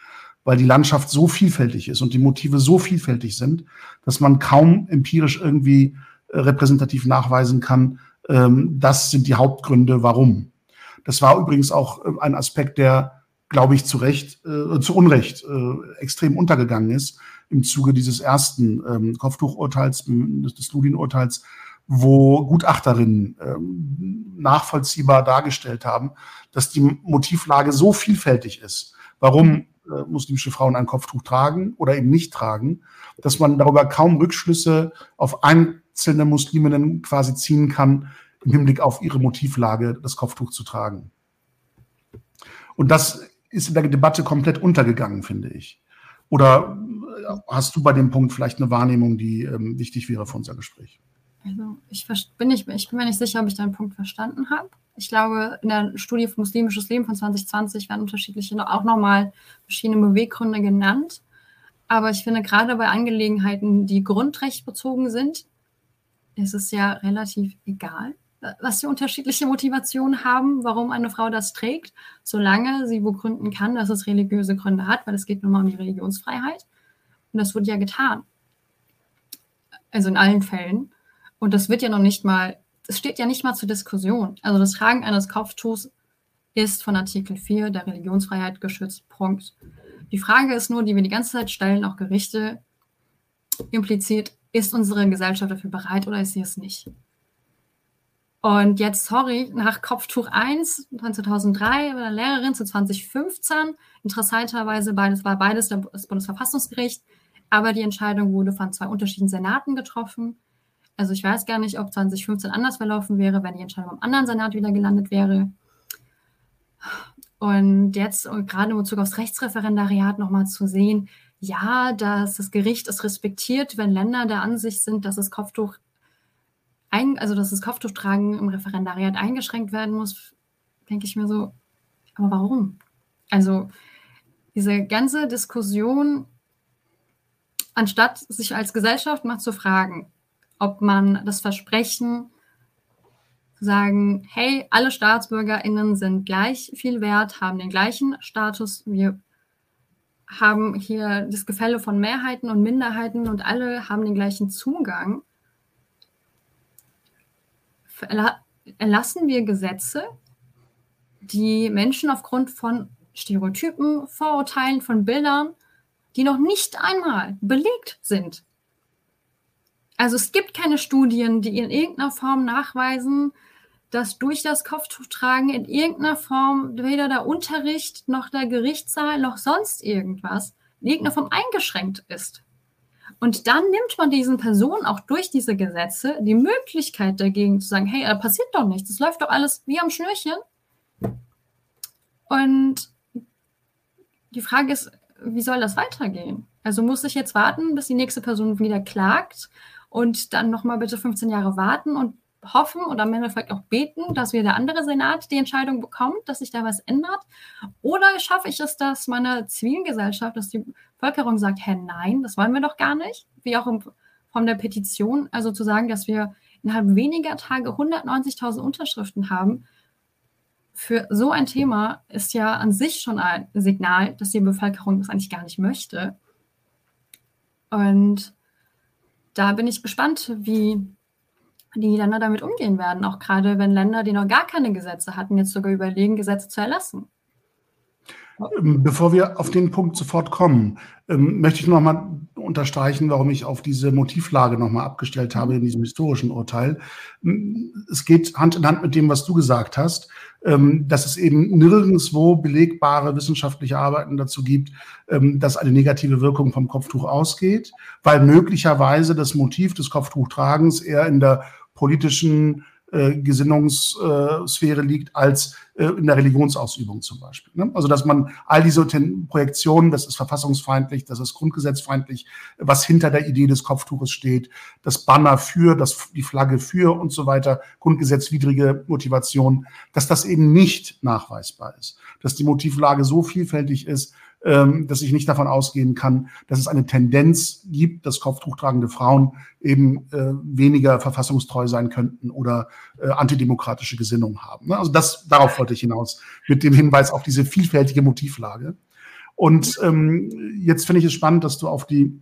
Weil die Landschaft so vielfältig ist und die Motive so vielfältig sind, dass man kaum empirisch irgendwie äh, repräsentativ nachweisen kann, ähm, das sind die Hauptgründe, warum. Das war übrigens auch äh, ein Aspekt, der, glaube ich, zu Recht, äh, zu Unrecht äh, extrem untergegangen ist im Zuge dieses ersten ähm, Kopftuchurteils, des Ludin-Urteils, wo Gutachterinnen ähm, nachvollziehbar dargestellt haben, dass die Motivlage so vielfältig ist, warum äh, muslimische Frauen ein Kopftuch tragen oder eben nicht tragen, dass man darüber kaum Rückschlüsse auf einzelne Musliminnen quasi ziehen kann, im Hinblick auf ihre Motivlage das Kopftuch zu tragen. Und das ist in der Debatte komplett untergegangen, finde ich. Oder hast du bei dem Punkt vielleicht eine Wahrnehmung, die ähm, wichtig wäre für unser Gespräch? Also ich bin, nicht, ich bin mir nicht sicher, ob ich deinen Punkt verstanden habe. Ich glaube, in der Studie für muslimisches Leben von 2020 werden unterschiedliche auch nochmal verschiedene Beweggründe genannt. Aber ich finde, gerade bei Angelegenheiten, die grundrechtbezogen sind, ist es ja relativ egal, was sie unterschiedliche Motivationen haben, warum eine Frau das trägt, solange sie begründen kann, dass es religiöse Gründe hat, weil es geht nun mal um die Religionsfreiheit. Und das wird ja getan. Also in allen Fällen. Und das wird ja noch nicht mal, es steht ja nicht mal zur Diskussion. Also das Tragen eines Kopftuchs ist von Artikel 4 der Religionsfreiheit geschützt. Punkt. Die Frage ist nur, die wir die ganze Zeit stellen, auch Gerichte impliziert, ist unsere Gesellschaft dafür bereit oder ist sie es nicht? Und jetzt, sorry, nach Kopftuch 1 von 2003 war Lehrerin zu 2015. Interessanterweise beides, war beides das Bundesverfassungsgericht. Aber die Entscheidung wurde von zwei unterschiedlichen Senaten getroffen. Also ich weiß gar nicht, ob 2015 anders verlaufen wäre, wenn die Entscheidung im anderen Senat wieder gelandet wäre. Und jetzt und gerade in Bezug aufs Rechtsreferendariat nochmal zu sehen, ja, dass das Gericht es respektiert, wenn Länder der Ansicht sind, dass das Kopftuch ein, also dass das Kopftuchtragen im Referendariat eingeschränkt werden muss, denke ich mir so, aber warum? Also diese ganze Diskussion, anstatt sich als Gesellschaft mal zu fragen, ob man das Versprechen sagen, hey, alle StaatsbürgerInnen sind gleich viel wert, haben den gleichen Status, wir haben hier das Gefälle von Mehrheiten und Minderheiten und alle haben den gleichen Zugang. Erlassen wir Gesetze, die Menschen aufgrund von Stereotypen, Vorurteilen, von Bildern, die noch nicht einmal belegt sind. Also es gibt keine Studien, die in irgendeiner Form nachweisen, dass durch das Kopftuchtragen in irgendeiner Form weder der Unterricht noch der Gerichtssaal noch sonst irgendwas in irgendeiner Form eingeschränkt ist. Und dann nimmt man diesen Personen auch durch diese Gesetze die Möglichkeit dagegen zu sagen, hey, da passiert doch nichts, es läuft doch alles wie am Schnürchen. Und die Frage ist, wie soll das weitergehen? Also muss ich jetzt warten, bis die nächste Person wieder klagt und dann nochmal bitte 15 Jahre warten und hoffen oder am Ende vielleicht auch beten, dass wir der andere Senat die Entscheidung bekommt, dass sich da was ändert? Oder schaffe ich es, dass meine Zivilgesellschaft, dass die Bevölkerung sagt, hä, nein, das wollen wir doch gar nicht, wie auch in Form der Petition, also zu sagen, dass wir innerhalb weniger Tage 190.000 Unterschriften haben, für so ein Thema ist ja an sich schon ein Signal, dass die Bevölkerung das eigentlich gar nicht möchte. Und da bin ich gespannt, wie die Länder damit umgehen werden, auch gerade wenn Länder, die noch gar keine Gesetze hatten, jetzt sogar überlegen, Gesetze zu erlassen. Ähm, bevor wir auf den Punkt sofort kommen, ähm, möchte ich noch mal unterstreichen, warum ich auf diese Motivlage noch mal abgestellt habe in diesem historischen Urteil. Ähm, es geht Hand in Hand mit dem, was du gesagt hast, dass es eben nirgendwo belegbare wissenschaftliche Arbeiten dazu gibt, dass eine negative Wirkung vom Kopftuch ausgeht, weil möglicherweise das Motiv des Kopftuchtragens eher in der politischen äh, Gesinnungssphäre liegt als äh, in der Religionsausübung zum Beispiel. Ne? Also dass man all diese Projektionen, das ist verfassungsfeindlich, das ist grundgesetzfeindlich, was hinter der Idee des Kopftuches steht, das Banner für, das, die Flagge für und so weiter, grundgesetzwidrige Motivation, dass das eben nicht nachweisbar ist, dass die Motivlage so vielfältig ist, dass ich nicht davon ausgehen kann, dass es eine Tendenz gibt, dass kopftuchtragende Frauen eben äh, weniger verfassungstreu sein könnten oder äh, antidemokratische Gesinnung haben. Ne? Also das, darauf wollte ich hinaus, mit dem Hinweis auf diese vielfältige Motivlage. Und ähm, jetzt finde ich es spannend, dass du auf die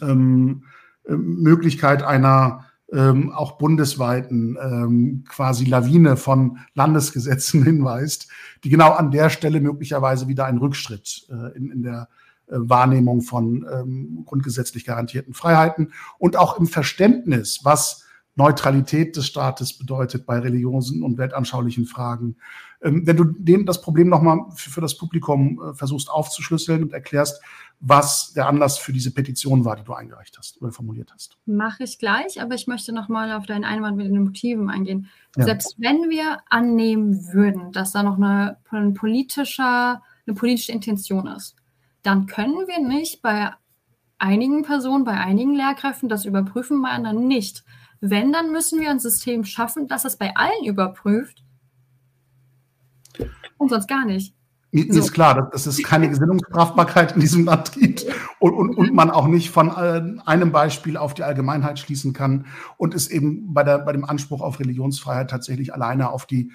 ähm, äh, Möglichkeit einer ähm, auch bundesweiten ähm, quasi Lawine von Landesgesetzen hinweist, die genau an der Stelle möglicherweise wieder einen Rückschritt äh, in, in der äh, Wahrnehmung von ähm, grundgesetzlich garantierten Freiheiten. Und auch im Verständnis, was Neutralität des Staates bedeutet bei religiösen und weltanschaulichen Fragen. Ähm, wenn du dem das Problem nochmal für, für das Publikum äh, versuchst aufzuschlüsseln und erklärst, was der Anlass für diese Petition war, die du eingereicht hast oder formuliert hast. Mache ich gleich, aber ich möchte nochmal auf deinen Einwand mit den Motiven eingehen. Ja. Selbst wenn wir annehmen würden, dass da noch eine, ein politischer, eine politische Intention ist, dann können wir nicht bei einigen Personen, bei einigen Lehrkräften das überprüfen, bei anderen nicht. Wenn, dann müssen wir ein System schaffen, das es bei allen überprüft und sonst gar nicht. Mir so. ist klar, dass es keine Gesinnungsstrafbarkeit in diesem Land gibt und, und, und man auch nicht von äh, einem Beispiel auf die Allgemeinheit schließen kann und es eben bei, der, bei dem Anspruch auf Religionsfreiheit tatsächlich alleine auf die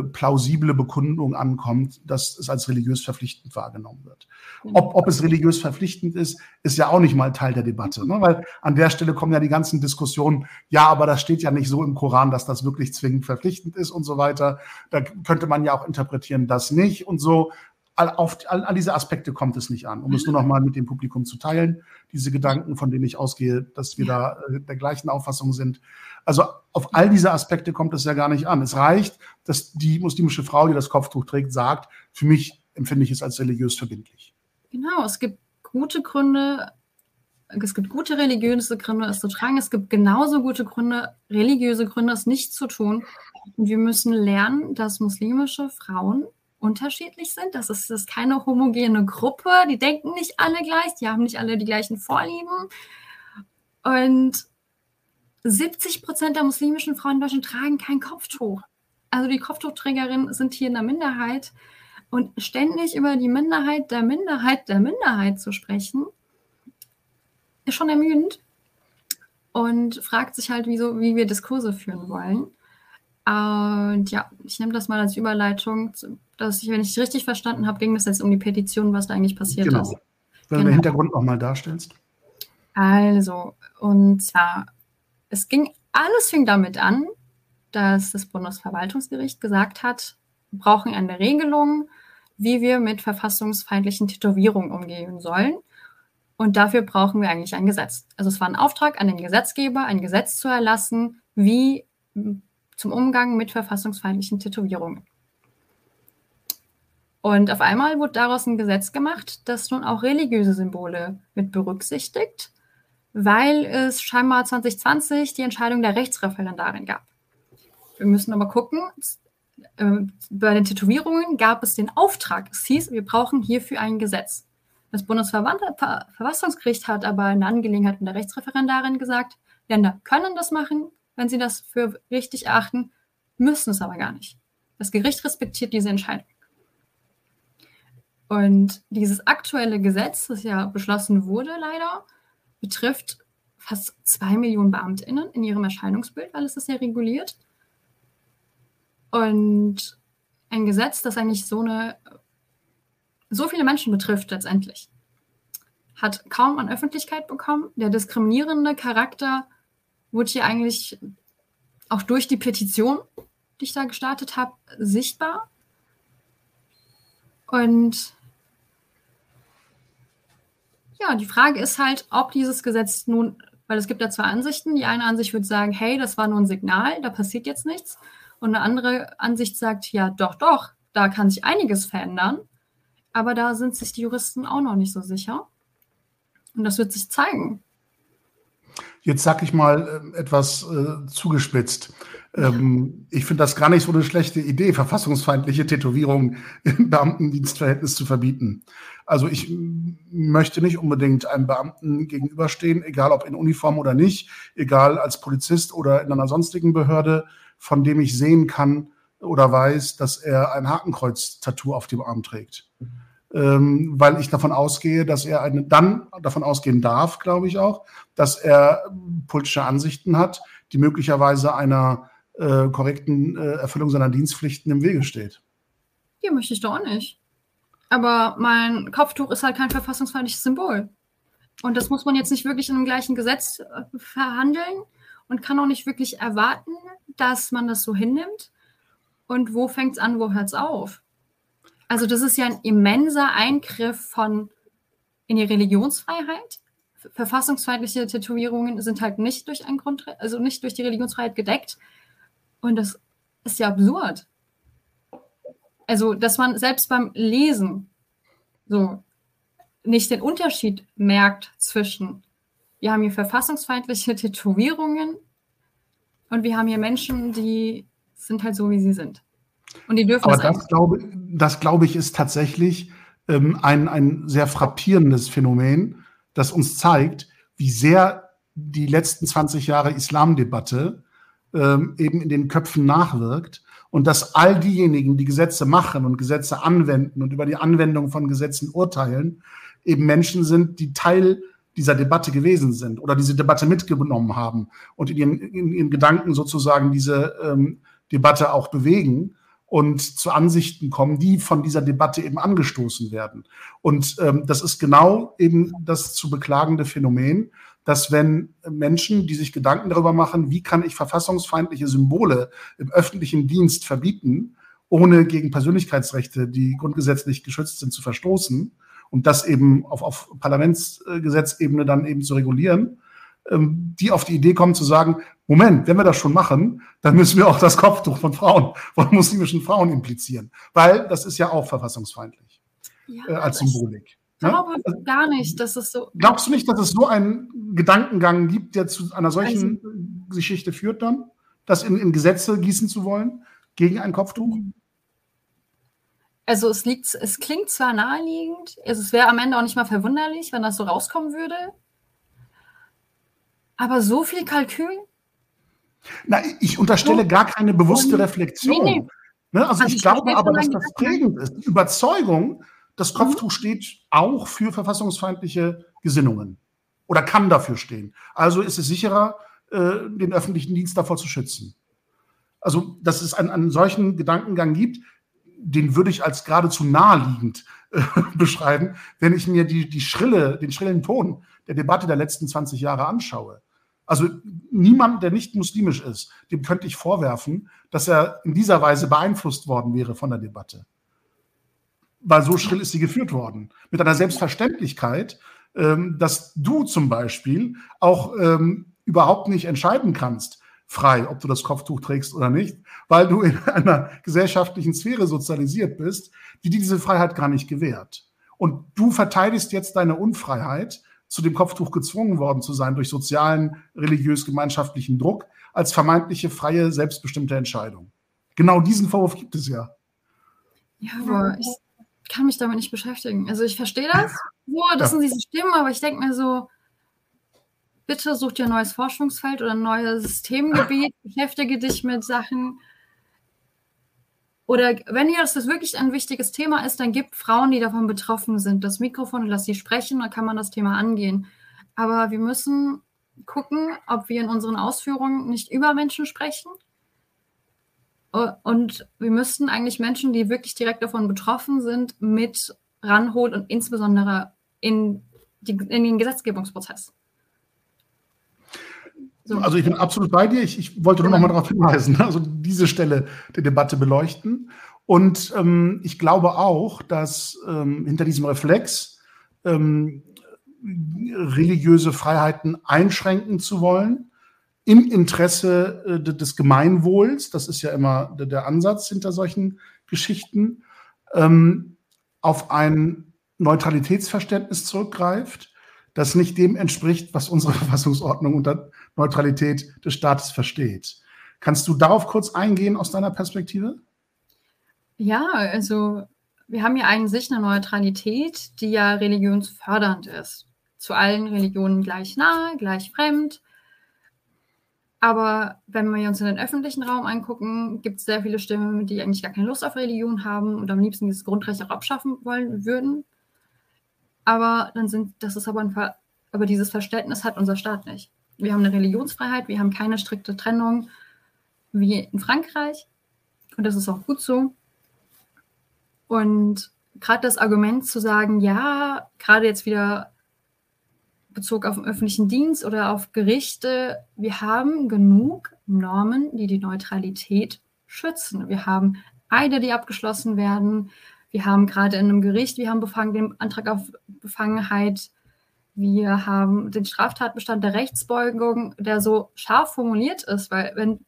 plausible Bekundung ankommt, dass es als religiös verpflichtend wahrgenommen wird. Genau. Ob, ob es religiös verpflichtend ist, ist ja auch nicht mal Teil der Debatte, ne? weil an der Stelle kommen ja die ganzen Diskussionen, ja, aber das steht ja nicht so im Koran, dass das wirklich zwingend verpflichtend ist und so weiter. Da könnte man ja auch interpretieren, das nicht und so. Auf all, diese Aspekte kommt es nicht an, um es nur noch mal mit dem Publikum zu teilen, diese Gedanken, von denen ich ausgehe, dass wir da äh, der gleichen Auffassung sind. Also auf all diese Aspekte kommt es ja gar nicht an. Es reicht, dass die muslimische Frau, die das Kopftuch trägt, sagt, für mich empfinde ich es als religiös verbindlich. Genau, es gibt gute Gründe, es gibt gute religiöse Gründe, es zu tragen. Es gibt genauso gute Gründe, religiöse Gründe, es nicht zu tun. Und wir müssen lernen, dass muslimische Frauen unterschiedlich sind. Das ist, das ist keine homogene Gruppe. Die denken nicht alle gleich, die haben nicht alle die gleichen Vorlieben. Und 70 Prozent der muslimischen Frauen in Deutschland tragen kein Kopftuch. Also die Kopftuchträgerinnen sind hier in der Minderheit. Und ständig über die Minderheit der Minderheit der Minderheit zu sprechen, ist schon ermüdend und fragt sich halt, wieso, wie wir Diskurse führen wollen. Und ja, ich nehme das mal als Überleitung, dass ich, wenn ich richtig verstanden habe, ging es jetzt um die Petition, was da eigentlich passiert genau. ist. Wenn genau. du den Hintergrund nochmal darstellst. Also, und zwar, es ging, alles fing damit an, dass das Bundesverwaltungsgericht gesagt hat, wir brauchen eine Regelung, wie wir mit verfassungsfeindlichen Tätowierungen umgehen sollen. Und dafür brauchen wir eigentlich ein Gesetz. Also es war ein Auftrag an den Gesetzgeber, ein Gesetz zu erlassen, wie zum Umgang mit verfassungsfeindlichen Tätowierungen. Und auf einmal wurde daraus ein Gesetz gemacht, das nun auch religiöse Symbole mit berücksichtigt, weil es scheinbar 2020 die Entscheidung der Rechtsreferendarin gab. Wir müssen aber gucken, äh, bei den Tätowierungen gab es den Auftrag. Es hieß, wir brauchen hierfür ein Gesetz. Das Bundesverfassungsgericht hat aber in der Angelegenheit der Rechtsreferendarin gesagt, Länder können das machen, wenn sie das für richtig erachten, müssen es aber gar nicht. Das Gericht respektiert diese Entscheidung. Und dieses aktuelle Gesetz, das ja beschlossen wurde, leider, betrifft fast zwei Millionen BeamtInnen in ihrem Erscheinungsbild, weil es das ja reguliert. Und ein Gesetz, das eigentlich so eine so viele Menschen betrifft letztendlich, hat kaum an Öffentlichkeit bekommen. Der diskriminierende Charakter wurde hier eigentlich auch durch die Petition, die ich da gestartet habe, sichtbar. Und ja, die Frage ist halt, ob dieses Gesetz nun, weil es gibt ja zwei Ansichten. Die eine Ansicht würde sagen, hey, das war nur ein Signal, da passiert jetzt nichts. Und eine andere Ansicht sagt, ja, doch, doch, da kann sich einiges verändern. Aber da sind sich die Juristen auch noch nicht so sicher. Und das wird sich zeigen. Jetzt sage ich mal äh, etwas äh, zugespitzt. Ähm, ich finde das gar nicht so eine schlechte Idee, verfassungsfeindliche Tätowierungen im Beamtendienstverhältnis zu verbieten. Also ich möchte nicht unbedingt einem Beamten gegenüberstehen, egal ob in Uniform oder nicht, egal als Polizist oder in einer sonstigen Behörde, von dem ich sehen kann oder weiß, dass er ein Hakenkreuz-Tattoo auf dem Arm trägt. Ähm, weil ich davon ausgehe, dass er eine, dann davon ausgehen darf, glaube ich auch, dass er politische Ansichten hat, die möglicherweise einer äh, korrekten äh, Erfüllung seiner Dienstpflichten im Wege steht. Die möchte ich doch nicht. Aber mein Kopftuch ist halt kein verfassungsfeindliches Symbol. Und das muss man jetzt nicht wirklich in dem gleichen Gesetz äh, verhandeln und kann auch nicht wirklich erwarten, dass man das so hinnimmt. Und wo fängt es an, wo hört es auf? Also das ist ja ein immenser Eingriff von in die Religionsfreiheit. Verfassungsfeindliche Tätowierungen sind halt nicht durch ein Grund, also nicht durch die Religionsfreiheit gedeckt. Und das ist ja absurd. Also, dass man selbst beim Lesen so nicht den Unterschied merkt zwischen, wir haben hier verfassungsfeindliche Tätowierungen und wir haben hier Menschen, die sind halt so, wie sie sind. Und die dürfen Aber das, das glaube, das glaube ich, ist tatsächlich ähm, ein, ein sehr frappierendes Phänomen, das uns zeigt, wie sehr die letzten 20 Jahre Islamdebatte ähm, eben in den Köpfen nachwirkt und dass all diejenigen, die Gesetze machen und Gesetze anwenden und über die Anwendung von Gesetzen urteilen, eben Menschen sind, die Teil dieser Debatte gewesen sind oder diese Debatte mitgenommen haben und in ihren, in ihren Gedanken sozusagen diese ähm, Debatte auch bewegen und zu Ansichten kommen, die von dieser Debatte eben angestoßen werden. Und ähm, das ist genau eben das zu beklagende Phänomen, dass wenn Menschen, die sich Gedanken darüber machen, wie kann ich verfassungsfeindliche Symbole im öffentlichen Dienst verbieten, ohne gegen Persönlichkeitsrechte, die grundgesetzlich geschützt sind, zu verstoßen und das eben auf, auf Parlamentsgesetzebene dann eben zu regulieren, die auf die Idee kommen zu sagen, Moment, wenn wir das schon machen, dann müssen wir auch das Kopftuch von Frauen, von muslimischen Frauen implizieren, weil das ist ja auch verfassungsfeindlich ja, äh, als Symbolik. Ich glaube also, gar nicht, dass es so. Glaubst du nicht, dass es so einen Gedankengang gibt, der zu einer solchen also, Geschichte führt dann? Das in, in Gesetze gießen zu wollen gegen ein Kopftuch? Also es liegt, es klingt zwar naheliegend, es wäre am Ende auch nicht mal verwunderlich, wenn das so rauskommen würde. Aber so viel Kalkül? Na, ich unterstelle gar keine bewusste Reflexion. Nee, nee. Ne? Also, also, ich, ich glaube aber, dass das prägend ist. Überzeugung, das mhm. Kopftuch mhm. steht auch für verfassungsfeindliche Gesinnungen oder kann dafür stehen. Also ist es sicherer, äh, den öffentlichen Dienst davor zu schützen. Also, dass es einen, einen solchen Gedankengang gibt, den würde ich als geradezu naheliegend äh, beschreiben, wenn ich mir die, die schrille, den schrillen Ton der Debatte der letzten 20 Jahre anschaue. Also niemand, der nicht muslimisch ist, dem könnte ich vorwerfen, dass er in dieser Weise beeinflusst worden wäre von der Debatte weil so schrill ist sie geführt worden. Mit einer Selbstverständlichkeit, ähm, dass du zum Beispiel auch ähm, überhaupt nicht entscheiden kannst, frei, ob du das Kopftuch trägst oder nicht, weil du in einer gesellschaftlichen Sphäre sozialisiert bist, die dir diese Freiheit gar nicht gewährt. Und du verteidigst jetzt deine Unfreiheit, zu dem Kopftuch gezwungen worden zu sein durch sozialen, religiös-gemeinschaftlichen Druck, als vermeintliche freie, selbstbestimmte Entscheidung. Genau diesen Vorwurf gibt es ja. Ja, aber ich kann mich damit nicht beschäftigen. Also ich verstehe das, so, das ja. sind diese Stimmen, aber ich denke mir so, bitte such dir ein neues Forschungsfeld oder ein neues Themengebiet, beschäftige dich mit Sachen. Oder wenn dir das wirklich ein wichtiges Thema ist, dann gib Frauen, die davon betroffen sind, das Mikrofon und lass sie sprechen, dann kann man das Thema angehen. Aber wir müssen gucken, ob wir in unseren Ausführungen nicht über Menschen sprechen. Und wir müssten eigentlich Menschen, die wirklich direkt davon betroffen sind, mit ranholen und insbesondere in, die, in den Gesetzgebungsprozess. So. Also ich bin absolut bei dir. Ich, ich wollte nur noch mal darauf hinweisen, also diese Stelle der Debatte beleuchten. Und ähm, ich glaube auch, dass ähm, hinter diesem Reflex ähm, religiöse Freiheiten einschränken zu wollen, im Interesse äh, des Gemeinwohls, das ist ja immer der, der Ansatz hinter solchen Geschichten, ähm, auf ein Neutralitätsverständnis zurückgreift, das nicht dem entspricht, was unsere Verfassungsordnung unter Neutralität des Staates versteht. Kannst du darauf kurz eingehen aus deiner Perspektive? Ja, also wir haben ja eigentlich eine Neutralität, die ja religionsfördernd ist. Zu allen Religionen gleich nahe, gleich fremd. Aber wenn wir uns in den öffentlichen Raum angucken, gibt es sehr viele Stimmen, die eigentlich gar keine Lust auf Religion haben und am liebsten dieses Grundrecht auch abschaffen wollen würden. Aber dann sind, das ist aber ein Ver aber dieses Verständnis hat unser Staat nicht. Wir haben eine Religionsfreiheit, wir haben keine strikte Trennung wie in Frankreich. Und das ist auch gut so. Und gerade das Argument zu sagen, ja, gerade jetzt wieder Bezug auf den öffentlichen Dienst oder auf Gerichte, wir haben genug Normen, die die Neutralität schützen. Wir haben Eide, die abgeschlossen werden. Wir haben gerade in einem Gericht, wir haben befangen, den Antrag auf Befangenheit. Wir haben den Straftatbestand der Rechtsbeugung, der so scharf formuliert ist, weil wenn,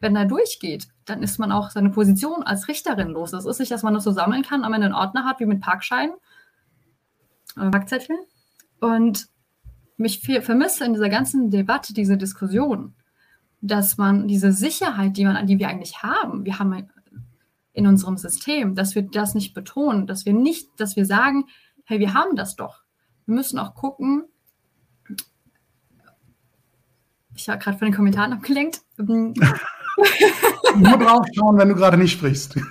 wenn er durchgeht, dann ist man auch seine Position als Richterin los. Es ist nicht, dass man das so sammeln kann, aber einen Ordner hat, wie mit Parkscheinen, äh, Parkzetteln. Und mich vermisse in dieser ganzen Debatte, diese Diskussion, dass man diese Sicherheit, die, man, die wir eigentlich haben, wir haben in unserem System, dass wir das nicht betonen, dass wir nicht, dass wir sagen, hey, wir haben das doch. Wir müssen auch gucken, ich habe gerade von den Kommentaren abgelenkt. Nur drauf schauen, wenn du gerade nicht sprichst.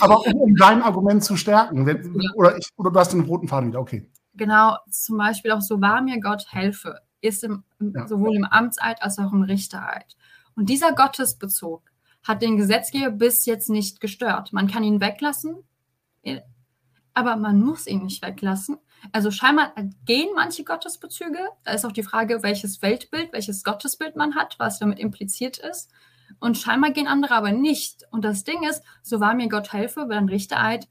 Aber um, um, dein Argument zu stärken, wenn, ja. oder, ich, oder du hast den roten Faden wieder, okay. Genau, zum Beispiel auch so wahr mir Gott helfe, ist im, ja. sowohl im Amtseid als auch im Richtereid. Und dieser Gottesbezug hat den Gesetzgeber bis jetzt nicht gestört. Man kann ihn weglassen, aber man muss ihn nicht weglassen. Also scheinbar gehen manche Gottesbezüge. Da ist auch die Frage, welches Weltbild, welches Gottesbild man hat, was damit impliziert ist. Und scheinbar gehen andere aber nicht. Und das Ding ist, so wahr mir Gott helfe, wenn ein Richtereid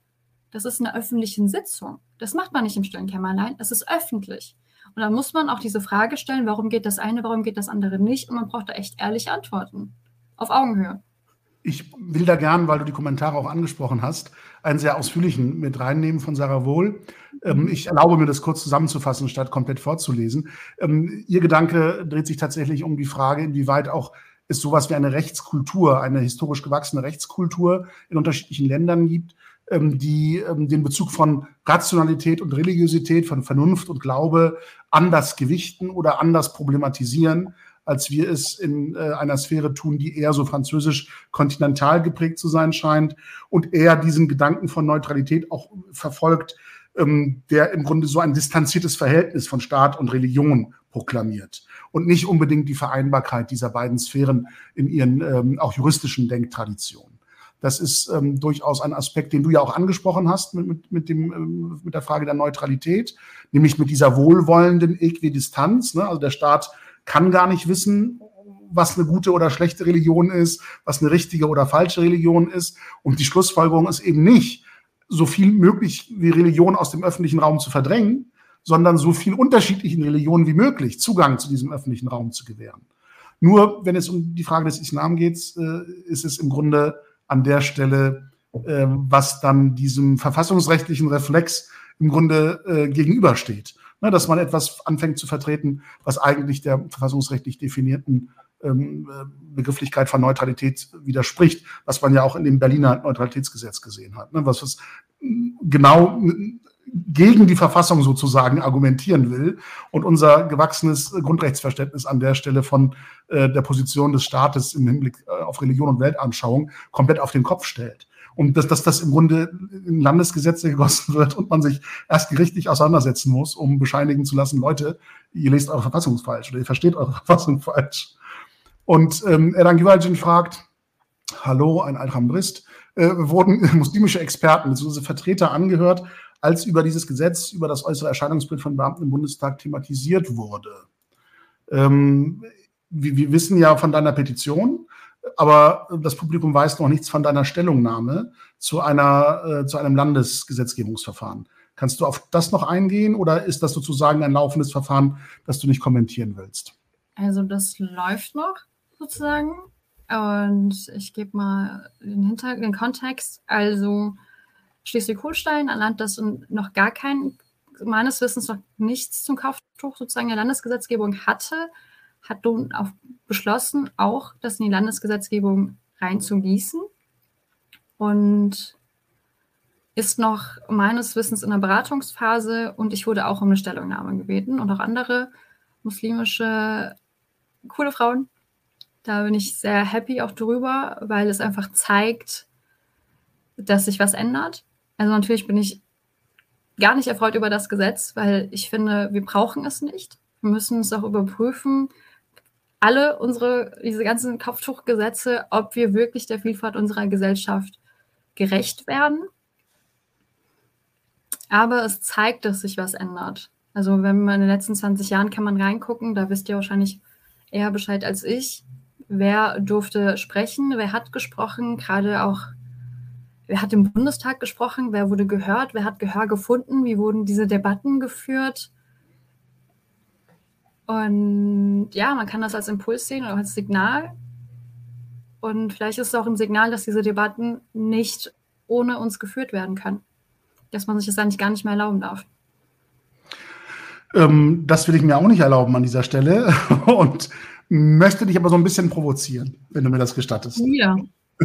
das ist eine öffentliche Sitzung. Das macht man nicht im stillen Kämmerlein, es ist öffentlich. Und da muss man auch diese Frage stellen, warum geht das eine, warum geht das andere nicht? Und man braucht da echt ehrliche Antworten. Auf Augenhöhe. Ich will da gern, weil du die Kommentare auch angesprochen hast, einen sehr ausführlichen mit reinnehmen von Sarah Wohl. Ähm, ich erlaube mir das kurz zusammenzufassen, statt komplett vorzulesen. Ähm, ihr Gedanke dreht sich tatsächlich um die Frage, inwieweit auch es sowas wie eine Rechtskultur, eine historisch gewachsene Rechtskultur in unterschiedlichen Ländern gibt, ähm, die den Bezug von Rationalität und Religiosität, von Vernunft und Glaube anders gewichten oder anders problematisieren, als wir es in äh, einer Sphäre tun, die eher so französisch kontinental geprägt zu sein scheint und eher diesen Gedanken von Neutralität auch verfolgt, ähm, der im Grunde so ein distanziertes Verhältnis von Staat und Religion proklamiert und nicht unbedingt die Vereinbarkeit dieser beiden Sphären in ihren ähm, auch juristischen Denktraditionen. Das ist ähm, durchaus ein Aspekt, den du ja auch angesprochen hast mit, mit, mit, dem, ähm, mit der Frage der Neutralität, nämlich mit dieser wohlwollenden Äquidistanz. Ne? Also der Staat kann gar nicht wissen, was eine gute oder schlechte Religion ist, was eine richtige oder falsche Religion ist. Und die Schlussfolgerung ist eben nicht, so viel möglich wie Religion aus dem öffentlichen Raum zu verdrängen, sondern so viel unterschiedlichen Religionen wie möglich Zugang zu diesem öffentlichen Raum zu gewähren. Nur wenn es um die Frage des Islam geht, äh, ist es im Grunde an der Stelle, äh, was dann diesem verfassungsrechtlichen Reflex im Grunde äh, gegenübersteht. Ne, dass man etwas anfängt zu vertreten, was eigentlich der verfassungsrechtlich definierten ähm, Begrifflichkeit von Neutralität widerspricht, was man ja auch in dem Berliner Neutralitätsgesetz gesehen hat, ne? was es genau gegen die Verfassung sozusagen argumentieren will und unser gewachsenes Grundrechtsverständnis an der Stelle von äh, der Position des Staates im Hinblick äh, auf Religion und Weltanschauung komplett auf den Kopf stellt. Und dass, dass das im Grunde in Landesgesetze gegossen wird und man sich erst gerichtlich auseinandersetzen muss, um bescheinigen zu lassen, Leute, ihr lest eure Verfassung falsch oder ihr versteht eure Verfassung falsch. Und ähm, Erdan Güvercin fragt, hallo, ein Alhamdrist, äh, wurden muslimische Experten, bzw. Vertreter angehört, als über dieses Gesetz, über das äußere Erscheinungsbild von Beamten im Bundestag thematisiert wurde. Ähm, wir, wir wissen ja von deiner Petition, aber das Publikum weiß noch nichts von deiner Stellungnahme zu, einer, äh, zu einem Landesgesetzgebungsverfahren. Kannst du auf das noch eingehen oder ist das sozusagen ein laufendes Verfahren, das du nicht kommentieren willst? Also das läuft noch sozusagen. Und ich gebe mal den, Hinter den Kontext. Also Schleswig-Holstein, ein Land, das noch gar kein, meines Wissens noch nichts zum Kauftuch sozusagen der Landesgesetzgebung hatte, hat nun auch beschlossen, auch das in die Landesgesetzgebung reinzugießen und ist noch meines Wissens in der Beratungsphase und ich wurde auch um eine Stellungnahme gebeten und auch andere muslimische coole Frauen. Da bin ich sehr happy auch drüber, weil es einfach zeigt, dass sich was ändert. Also natürlich bin ich gar nicht erfreut über das Gesetz, weil ich finde, wir brauchen es nicht. Wir müssen es auch überprüfen, alle unsere, diese ganzen Kopftuchgesetze, ob wir wirklich der Vielfalt unserer Gesellschaft gerecht werden. Aber es zeigt, dass sich was ändert. Also wenn man in den letzten 20 Jahren kann man reingucken, da wisst ihr wahrscheinlich eher Bescheid als ich. Wer durfte sprechen, wer hat gesprochen, gerade auch, wer hat im Bundestag gesprochen, wer wurde gehört, wer hat Gehör gefunden, wie wurden diese Debatten geführt. Und ja, man kann das als Impuls sehen oder als Signal. Und vielleicht ist es auch ein Signal, dass diese Debatten nicht ohne uns geführt werden können. Dass man sich das eigentlich gar nicht mehr erlauben darf. Ähm, das will ich mir auch nicht erlauben an dieser Stelle und möchte dich aber so ein bisschen provozieren, wenn du mir das gestattest. Ja.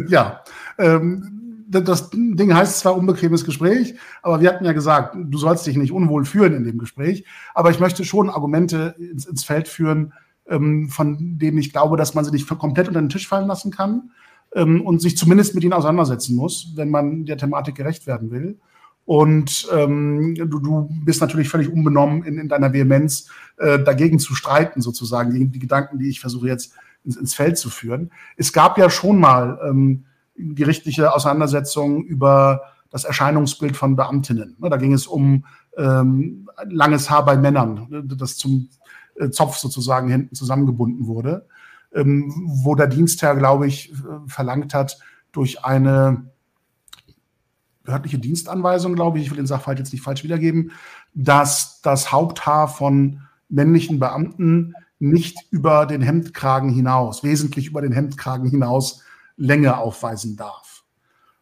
Ja. Ähm, das Ding heißt zwar unbequemes Gespräch, aber wir hatten ja gesagt, du sollst dich nicht unwohl fühlen in dem Gespräch. Aber ich möchte schon Argumente ins, ins Feld führen, ähm, von denen ich glaube, dass man sie nicht komplett unter den Tisch fallen lassen kann ähm, und sich zumindest mit ihnen auseinandersetzen muss, wenn man der Thematik gerecht werden will. Und ähm, du, du bist natürlich völlig unbenommen in, in deiner Vehemenz, äh, dagegen zu streiten, sozusagen, gegen die Gedanken, die ich versuche jetzt ins, ins Feld zu führen. Es gab ja schon mal ähm, gerichtliche Auseinandersetzung über das Erscheinungsbild von Beamtinnen. Da ging es um ähm, langes Haar bei Männern, das zum äh, Zopf sozusagen hinten zusammengebunden wurde, ähm, wo der Dienstherr, glaube ich, verlangt hat, durch eine behördliche Dienstanweisung, glaube ich, ich will den Sachverhalt jetzt nicht falsch wiedergeben, dass das Haupthaar von männlichen Beamten nicht über den Hemdkragen hinaus, wesentlich über den Hemdkragen hinaus Länge aufweisen darf.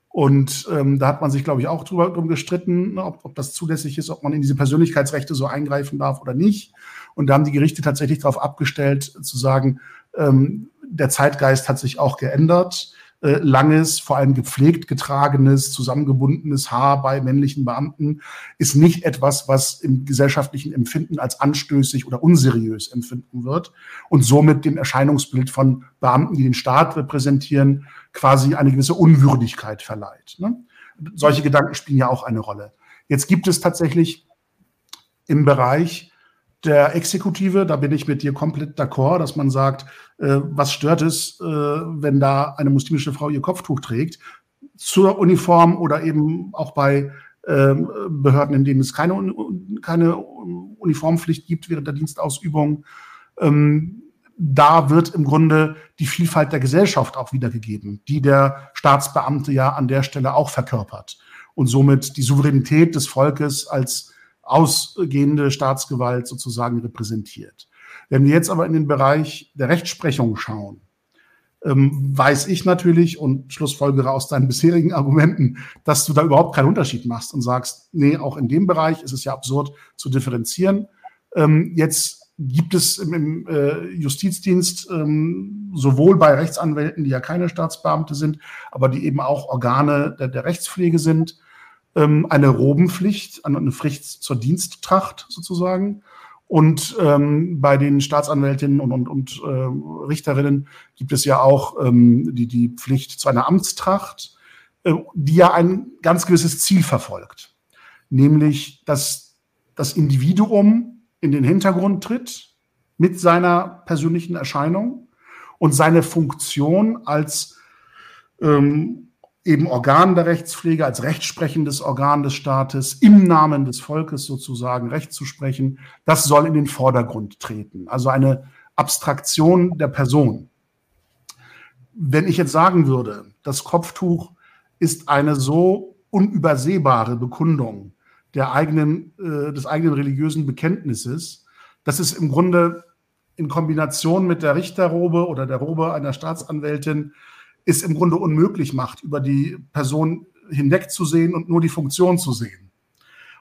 Und ähm, da hat man sich, glaube ich, auch drüber drum gestritten, ne, ob, ob das zulässig ist, ob man in diese Persönlichkeitsrechte so eingreifen darf oder nicht. Und da haben die Gerichte tatsächlich darauf abgestellt, zu sagen, ähm, der Zeitgeist hat sich auch geändert äh, langes, vor allem gepflegt getragenes, zusammengebundenes Haar bei männlichen Beamten ist nicht etwas, was im gesellschaftlichen Empfinden als anstößig oder unseriös empfinden wird und somit dem Erscheinungsbild von Beamten, die den Staat repräsentieren, quasi eine gewisse Unwürdigkeit verleiht. Ne? Solche Gedanken spielen ja auch eine Rolle. Jetzt gibt es tatsächlich im Bereich der Exekutive, da bin ich mit dir komplett d'accord, dass man sagt, äh, was stört es, äh, wenn da eine muslimische Frau ihr Kopftuch trägt, zur Uniform oder eben auch bei äh, Behörden, in denen es keine, keine Uniformpflicht gibt während der Dienstausübung. Ähm, da wird im Grunde die Vielfalt der Gesellschaft auch wiedergegeben, die der Staatsbeamte ja an der Stelle auch verkörpert und somit die Souveränität des Volkes als ausgehende Staatsgewalt sozusagen repräsentiert. Wenn wir jetzt aber in den Bereich der Rechtsprechung schauen, ähm, weiß ich natürlich und schlussfolgere aus deinen bisherigen Argumenten, dass du da überhaupt keinen Unterschied machst und sagst, nee, auch in dem Bereich ist es ja absurd zu differenzieren. Ähm, jetzt gibt es im, äh, Justizdienst ähm, sowohl bei Rechtsanwälten, die ja keine Staatsbeamte sind, aber die eben auch Organe der Rechtspflege sind, ähm, eine Robenpflicht, eine Pflicht zur Diensttracht sozusagen. Und ähm, bei den Staatsanwältinnen und, und, und äh, Richterinnen gibt es ja auch ähm, die, die Pflicht zu einer Amtstracht, äh, die ja ein ganz gewisses Ziel verfolgt, nämlich dass das Individuum in den Hintergrund tritt mit seiner persönlichen Erscheinung und seine Funktion als ähm, eben Organ der Rechtspflege, als rechtsprechendes Organ des Staates, im Namen des Volkes sozusagen Recht zu sprechen, das soll in den Vordergrund treten. Also eine Abstraktion der Person. Wenn ich jetzt sagen würde, das Kopftuch ist eine so unübersehbare Bekundung der eigenen, äh, des eigenen religiösen Bekenntnisses, dass es im Grunde in Kombination mit der Richterrobe oder der Robe einer Staatsanwältin es im Grunde unmöglich macht, über die Person hinwegzusehen und nur die Funktion zu sehen.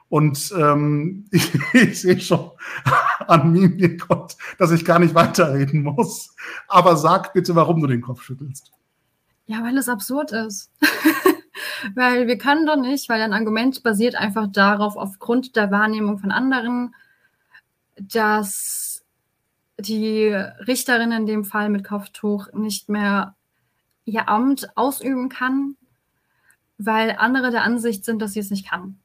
Und ähm, ich, ich sehe schon an mir, Gott, dass ich gar nicht weiterreden muss. Aber sag bitte, warum du den Kopf schüttelst. Ja, weil es absurd ist. weil wir können doch nicht, weil ein Argument basiert einfach darauf, aufgrund der Wahrnehmung von anderen, dass die Richterin in dem Fall mit Kopftuch nicht mehr ihr Amt ausüben kann, weil andere der Ansicht sind, dass sie es nicht kann.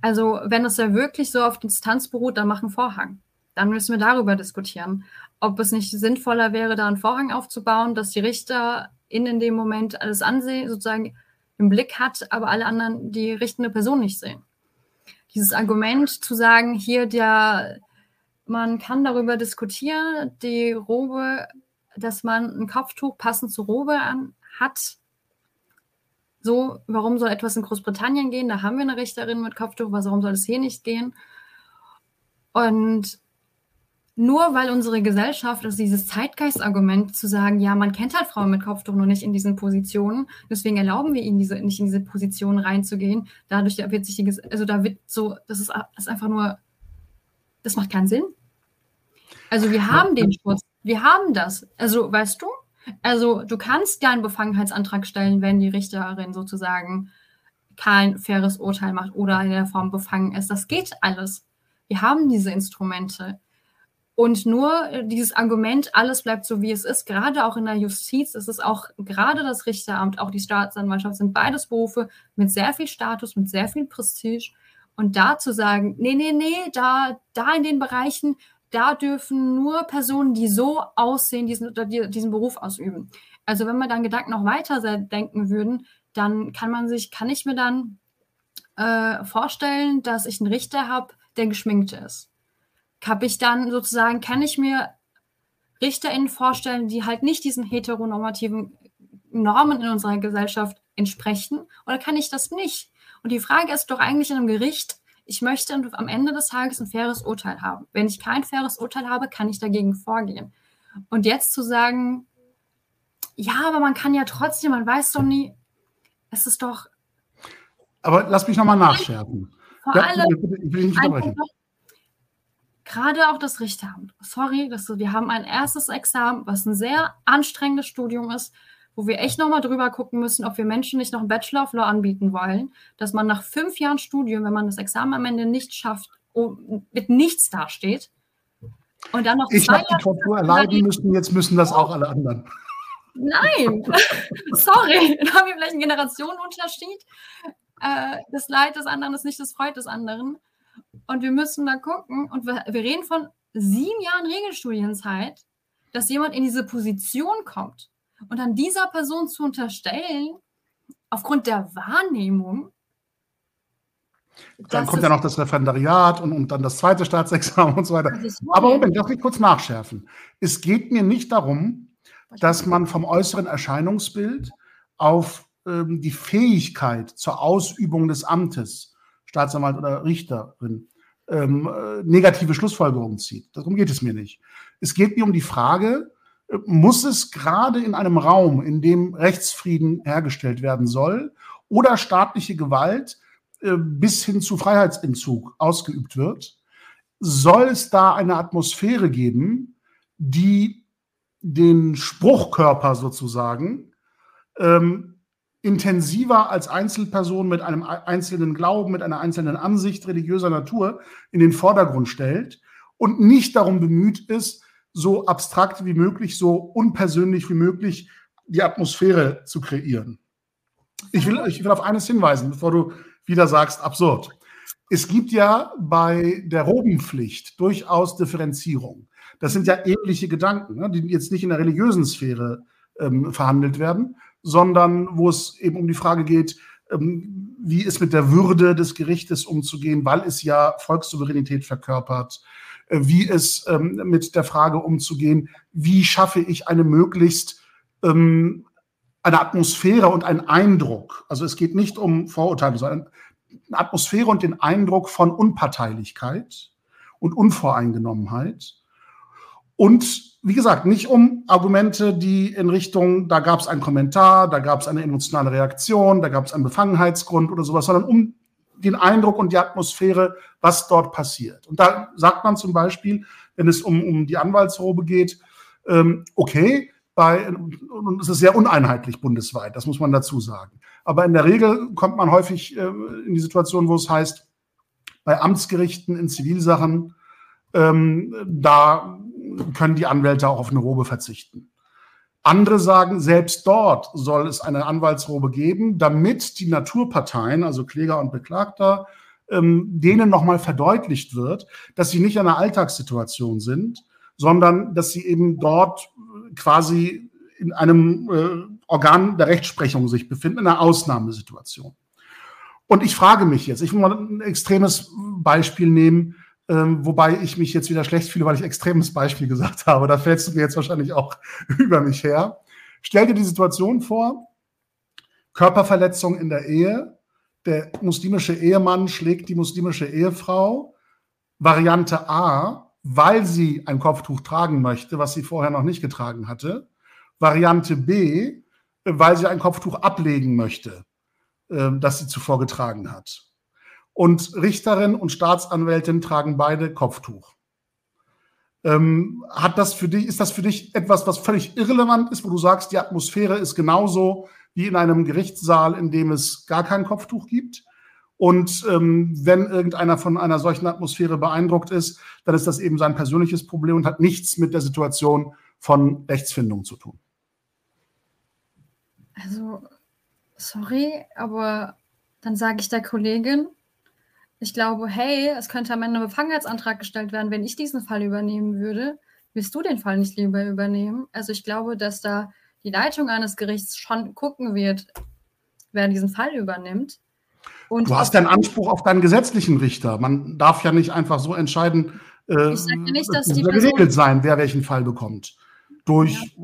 Also wenn es ja wirklich so auf Distanz beruht, dann mach einen Vorhang. Dann müssen wir darüber diskutieren, ob es nicht sinnvoller wäre, da einen Vorhang aufzubauen, dass die Richter in, in dem Moment alles ansehen, sozusagen im Blick hat, aber alle anderen die richtende Person nicht sehen. Dieses Argument zu sagen, hier der, man kann darüber diskutieren, die Robe, dass man ein Kopftuch passend zur Robe an, hat. So, warum soll etwas in Großbritannien gehen? Da haben wir eine Richterin mit Kopftuch, warum soll es hier nicht gehen? Und nur weil unsere Gesellschaft, also dieses Zeitgeistargument zu sagen, ja, man kennt halt Frauen mit Kopftuch nur nicht in diesen Positionen, deswegen erlauben wir ihnen diese, nicht in diese Positionen reinzugehen. Dadurch wird sich die, also da wird so, das ist, das ist einfach nur, das macht keinen Sinn. Also wir haben den Schutz, wir haben das. Also weißt du, also du kannst ja einen Befangenheitsantrag stellen, wenn die Richterin sozusagen kein faires Urteil macht oder in der Form befangen ist. Das geht alles. Wir haben diese Instrumente. Und nur äh, dieses Argument, alles bleibt so, wie es ist, gerade auch in der Justiz, ist es auch gerade das Richteramt, auch die Staatsanwaltschaft, sind beides Berufe mit sehr viel Status, mit sehr viel Prestige. Und da zu sagen, nee, nee, nee, da, da in den Bereichen, da dürfen nur Personen, die so aussehen, diesen, diesen Beruf ausüben. Also wenn wir dann Gedanken noch weiter denken würden, dann kann man sich, kann ich mir dann äh, vorstellen, dass ich einen Richter habe, der geschminkt ist habe ich dann sozusagen, kann ich mir RichterInnen vorstellen, die halt nicht diesen heteronormativen Normen in unserer Gesellschaft entsprechen? Oder kann ich das nicht? Und die Frage ist doch eigentlich in einem Gericht, ich möchte am Ende des Tages ein faires Urteil haben. Wenn ich kein faires Urteil habe, kann ich dagegen vorgehen. Und jetzt zu sagen, ja, aber man kann ja trotzdem, man weiß doch nie, es ist doch. Aber lass mich nochmal nachschärfen. Vor ja, allem, ich will, ich will nicht unterbrechen gerade auch das Richteramt. Sorry, dass wir haben ein erstes Examen, was ein sehr anstrengendes Studium ist, wo wir echt nochmal drüber gucken müssen, ob wir Menschen nicht noch einen Bachelor of Law anbieten wollen, dass man nach fünf Jahren Studium, wenn man das Examen am Ende nicht schafft, mit nichts dasteht. Und dann noch ich habe die Tortur erleiden müssen, jetzt müssen das auch alle anderen. Nein, sorry, da haben wir vielleicht einen Generationenunterschied. Äh, das Leid des anderen ist nicht das Freud des anderen. Und wir müssen da gucken, und wir, wir reden von sieben Jahren Regelstudienzeit, dass jemand in diese Position kommt und dann dieser Person zu unterstellen, aufgrund der Wahrnehmung, dann kommt ja noch das Referendariat und, und dann das zweite Staatsexamen und so weiter. Aber Moment, darf ich kurz nachschärfen. Es geht mir nicht darum, dass man vom äußeren Erscheinungsbild auf ähm, die Fähigkeit zur Ausübung des Amtes Staatsanwalt oder Richterin ähm, äh, negative Schlussfolgerungen zieht. Darum geht es mir nicht. Es geht mir um die Frage, muss es gerade in einem Raum, in dem Rechtsfrieden hergestellt werden soll oder staatliche Gewalt äh, bis hin zu Freiheitsentzug ausgeübt wird, soll es da eine Atmosphäre geben, die den Spruchkörper sozusagen ähm, intensiver als Einzelperson mit einem einzelnen Glauben, mit einer einzelnen Ansicht religiöser Natur in den Vordergrund stellt und nicht darum bemüht ist, so abstrakt wie möglich, so unpersönlich wie möglich die Atmosphäre zu kreieren. Ich will, ich will auf eines hinweisen, bevor du wieder sagst, absurd. Es gibt ja bei der Robenpflicht durchaus Differenzierung. Das sind ja ähnliche Gedanken, ne, die jetzt nicht in der religiösen Sphäre ähm, verhandelt werden, sondern wo es eben um die Frage geht, ähm, wie ist mit der Würde des Gerichtes umzugehen, weil es ja Volkssouveränität verkörpert, wie ist ähm, mit der Frage umzugehen, wie schaffe ich eine möglichst ähm, eine Atmosphäre und einen Eindruck. Also es geht nicht um Vorurteile, sondern eine Atmosphäre und den Eindruck von Unparteilichkeit und Unvoreingenommenheit. Und wie gesagt, nicht um Argumente, die in Richtung, da gab es einen Kommentar, da gab es eine emotionale Reaktion, da gab es einen Befangenheitsgrund oder sowas, sondern um den Eindruck und die Atmosphäre, was dort passiert. Und da sagt man zum Beispiel, wenn es um, um die Anwaltsrobe geht, ähm, okay, bei, und es ist sehr uneinheitlich bundesweit, das muss man dazu sagen. Aber in der Regel kommt man häufig äh, in die Situation, wo es heißt, bei Amtsgerichten in Zivilsachen, ähm, da können die Anwälte auch auf eine Robe verzichten. Andere sagen, selbst dort soll es eine Anwaltsrobe geben, damit die Naturparteien, also Kläger und Beklagter, ähm, denen nochmal verdeutlicht wird, dass sie nicht in einer Alltagssituation sind, sondern dass sie eben dort quasi in einem äh, Organ der Rechtsprechung sich befinden, in einer Ausnahmesituation. Und ich frage mich jetzt, ich will mal ein extremes Beispiel nehmen, ähm, wobei ich mich jetzt wieder schlecht fühle, weil ich extremes Beispiel gesagt habe. Da fällst du mir jetzt wahrscheinlich auch über mich her. Stell dir die Situation vor, Körperverletzung in der Ehe, der muslimische Ehemann schlägt die muslimische Ehefrau. Variante A, weil sie ein Kopftuch tragen möchte, was sie vorher noch nicht getragen hatte. Variante B, weil sie ein Kopftuch ablegen möchte, ähm, das sie zuvor getragen hat. Und Richterin und Staatsanwältin tragen beide Kopftuch. Ähm, hat das für dich, ist das für dich etwas, was völlig irrelevant ist, wo du sagst, die Atmosphäre ist genauso wie in einem Gerichtssaal, in dem es gar kein Kopftuch gibt? Und ähm, wenn irgendeiner von einer solchen Atmosphäre beeindruckt ist, dann ist das eben sein persönliches Problem und hat nichts mit der Situation von Rechtsfindung zu tun. Also, sorry, aber dann sage ich der Kollegin, ich glaube, hey, es könnte am Ende ein Befangenheitsantrag gestellt werden, wenn ich diesen Fall übernehmen würde. Willst du den Fall nicht lieber übernehmen? Also ich glaube, dass da die Leitung eines Gerichts schon gucken wird, wer diesen Fall übernimmt. Und du hast ja einen Anspruch auf deinen gesetzlichen Richter. Man darf ja nicht einfach so entscheiden, äh, ich sage nicht, dass die geregelt sein, wer welchen Fall bekommt. Durch ja.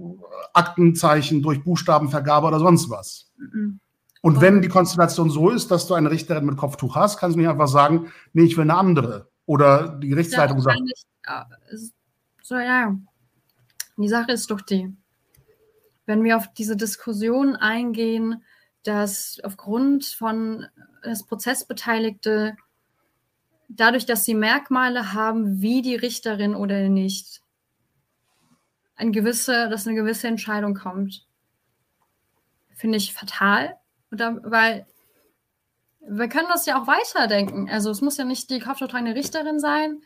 Aktenzeichen, durch Buchstabenvergabe oder sonst was. Mhm. Und wenn die Konstellation so ist, dass du eine Richterin mit Kopftuch hast, kannst du nicht einfach sagen, nee, ich will eine andere. Oder die Gerichtsleitung ja, sagt. Ich, so, ja. Die Sache ist doch die, wenn wir auf diese Diskussion eingehen, dass aufgrund von das Prozessbeteiligte, dadurch, dass sie Merkmale haben, wie die Richterin oder nicht, ein gewisse, dass eine gewisse Entscheidung kommt, finde ich fatal. Oder, weil wir können das ja auch weiterdenken. Also es muss ja nicht die kopftuchtragende Richterin sein.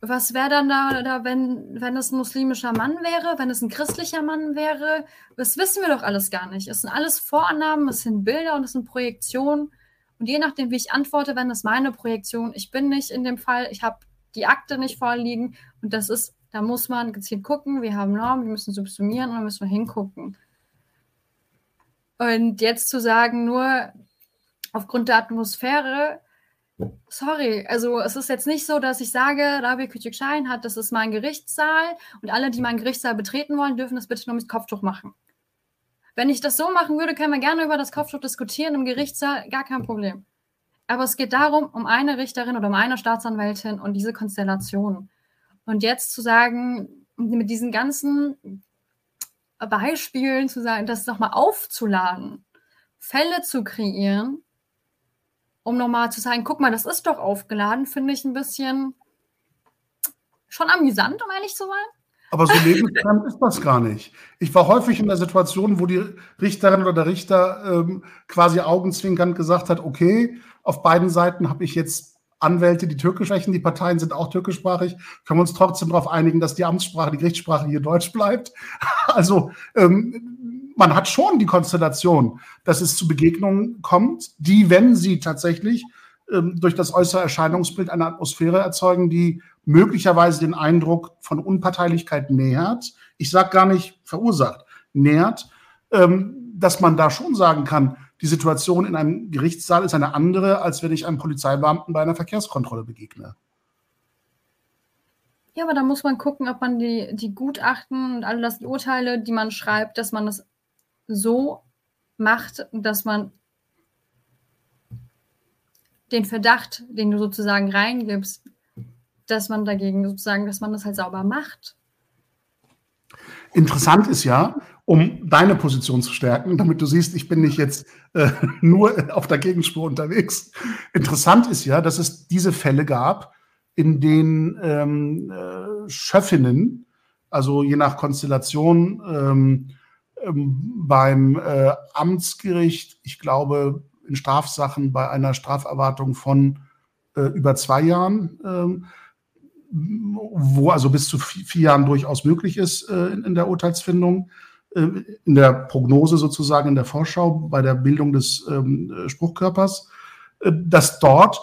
Was wäre dann da, da, wenn, wenn es ein muslimischer Mann wäre, wenn es ein christlicher Mann wäre? Das wissen wir doch alles gar nicht. Es sind alles Vorannahmen, es sind Bilder und es sind Projektionen. Und je nachdem, wie ich antworte, wenn das meine Projektion, ich bin nicht in dem Fall, ich habe die Akte nicht vorliegen und das ist, da muss man gezielt gucken, wir haben Normen, wir müssen subsumieren und dann müssen wir hingucken. Und jetzt zu sagen, nur aufgrund der Atmosphäre, sorry, also es ist jetzt nicht so, dass ich sage, Rabbi Küçükschein hat, das ist mein Gerichtssaal und alle, die meinen Gerichtssaal betreten wollen, dürfen das bitte nur mit Kopftuch machen. Wenn ich das so machen würde, können wir gerne über das Kopftuch diskutieren im Gerichtssaal, gar kein Problem. Aber es geht darum, um eine Richterin oder um eine Staatsanwältin und diese Konstellation. Und jetzt zu sagen, mit diesen ganzen Beispielen zu sagen, das nochmal aufzuladen, Fälle zu kreieren, um nochmal zu sagen, guck mal, das ist doch aufgeladen, finde ich ein bisschen schon amüsant, um ehrlich zu sein. Aber so lebensfremd ist das gar nicht. Ich war häufig in der Situation, wo die Richterin oder der Richter ähm, quasi augenzwinkernd gesagt hat, okay, auf beiden Seiten habe ich jetzt Anwälte, die türkisch sprechen, die Parteien sind auch türkischsprachig, können wir uns trotzdem darauf einigen, dass die Amtssprache, die Gerichtssprache hier Deutsch bleibt. Also ähm, man hat schon die Konstellation, dass es zu Begegnungen kommt, die, wenn sie tatsächlich ähm, durch das äußere Erscheinungsbild eine Atmosphäre erzeugen, die möglicherweise den Eindruck von Unparteilichkeit nähert. Ich sage gar nicht verursacht, nähert, ähm, dass man da schon sagen kann, die Situation in einem Gerichtssaal ist eine andere, als wenn ich einem Polizeibeamten bei einer Verkehrskontrolle begegne. Ja, aber da muss man gucken, ob man die, die Gutachten und alle das Urteile, die man schreibt, dass man das so macht, dass man den Verdacht, den du sozusagen reingibst, dass man dagegen sozusagen, dass man das halt sauber macht. Interessant ist ja, um deine Position zu stärken, damit du siehst, ich bin nicht jetzt äh, nur auf der Gegenspur unterwegs. Interessant ist ja, dass es diese Fälle gab, in denen ähm, äh, Schöffinnen, also je nach Konstellation, ähm, ähm, beim äh, Amtsgericht, ich glaube, in Strafsachen bei einer Straferwartung von äh, über zwei Jahren, ähm, wo also bis zu vier Jahren durchaus möglich ist äh, in, in, der Urteilsfindung, in der Prognose sozusagen, in der Vorschau bei der Bildung des ähm, Spruchkörpers, äh, dass dort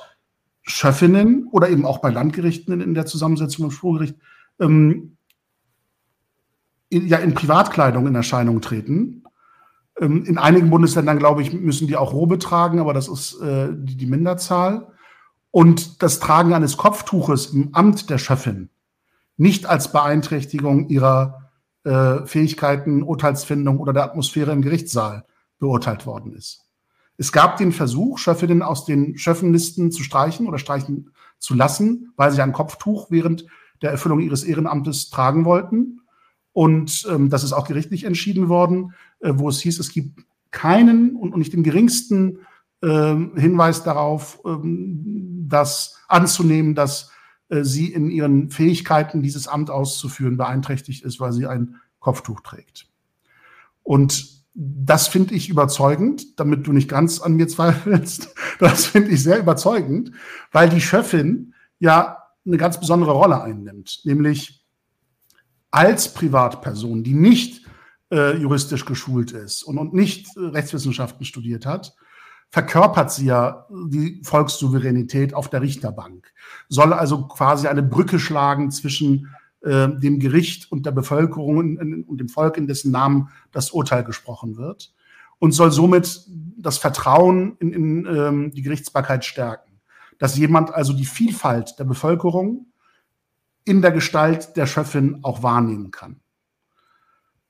Schöffinnen oder eben auch bei Landgerichten in, in der Zusammensetzung im Spruchgericht ähm, in, ja in Privatkleidung in Erscheinung treten. Ähm, in einigen Bundesländern, glaube ich, müssen die auch Robe tragen, aber das ist äh, die, die Minderzahl und das Tragen eines Kopftuches im Amt der Schöffin nicht als Beeinträchtigung ihrer äh, Fähigkeiten, Urteilsfindung oder der Atmosphäre im Gerichtssaal beurteilt worden ist. Es gab den Versuch, Schöffinnen aus den Schöffenlisten zu streichen oder streichen zu lassen, weil sie ein Kopftuch während der Erfüllung ihres Ehrenamtes tragen wollten. Und ähm, das ist auch gerichtlich entschieden worden, äh, wo es hieß, es gibt keinen und, nicht den geringsten ähm, Hinweis darauf, ähm, das anzunehmen, dass äh, sie in ihren Fähigkeiten, dieses Amt auszuführen, beeinträchtigt ist, weil sie ein Kopftuch trägt. Und das finde ich überzeugend, damit du nicht ganz an mir zweifelst. Das finde ich sehr überzeugend, weil die Chefin ja eine ganz besondere Rolle einnimmt, nämlich als Privatperson, die nicht äh, juristisch geschult ist und, und nicht äh, Rechtswissenschaften studiert hat, verkörpert sie ja die Volkssouveränität auf der Richterbank, soll also quasi eine Brücke schlagen zwischen äh, dem Gericht und der Bevölkerung und dem Volk, in dessen Namen das Urteil gesprochen wird, und soll somit das Vertrauen in, in ähm, die Gerichtsbarkeit stärken. Dass jemand also die Vielfalt der Bevölkerung in der Gestalt der Schöffin auch wahrnehmen kann.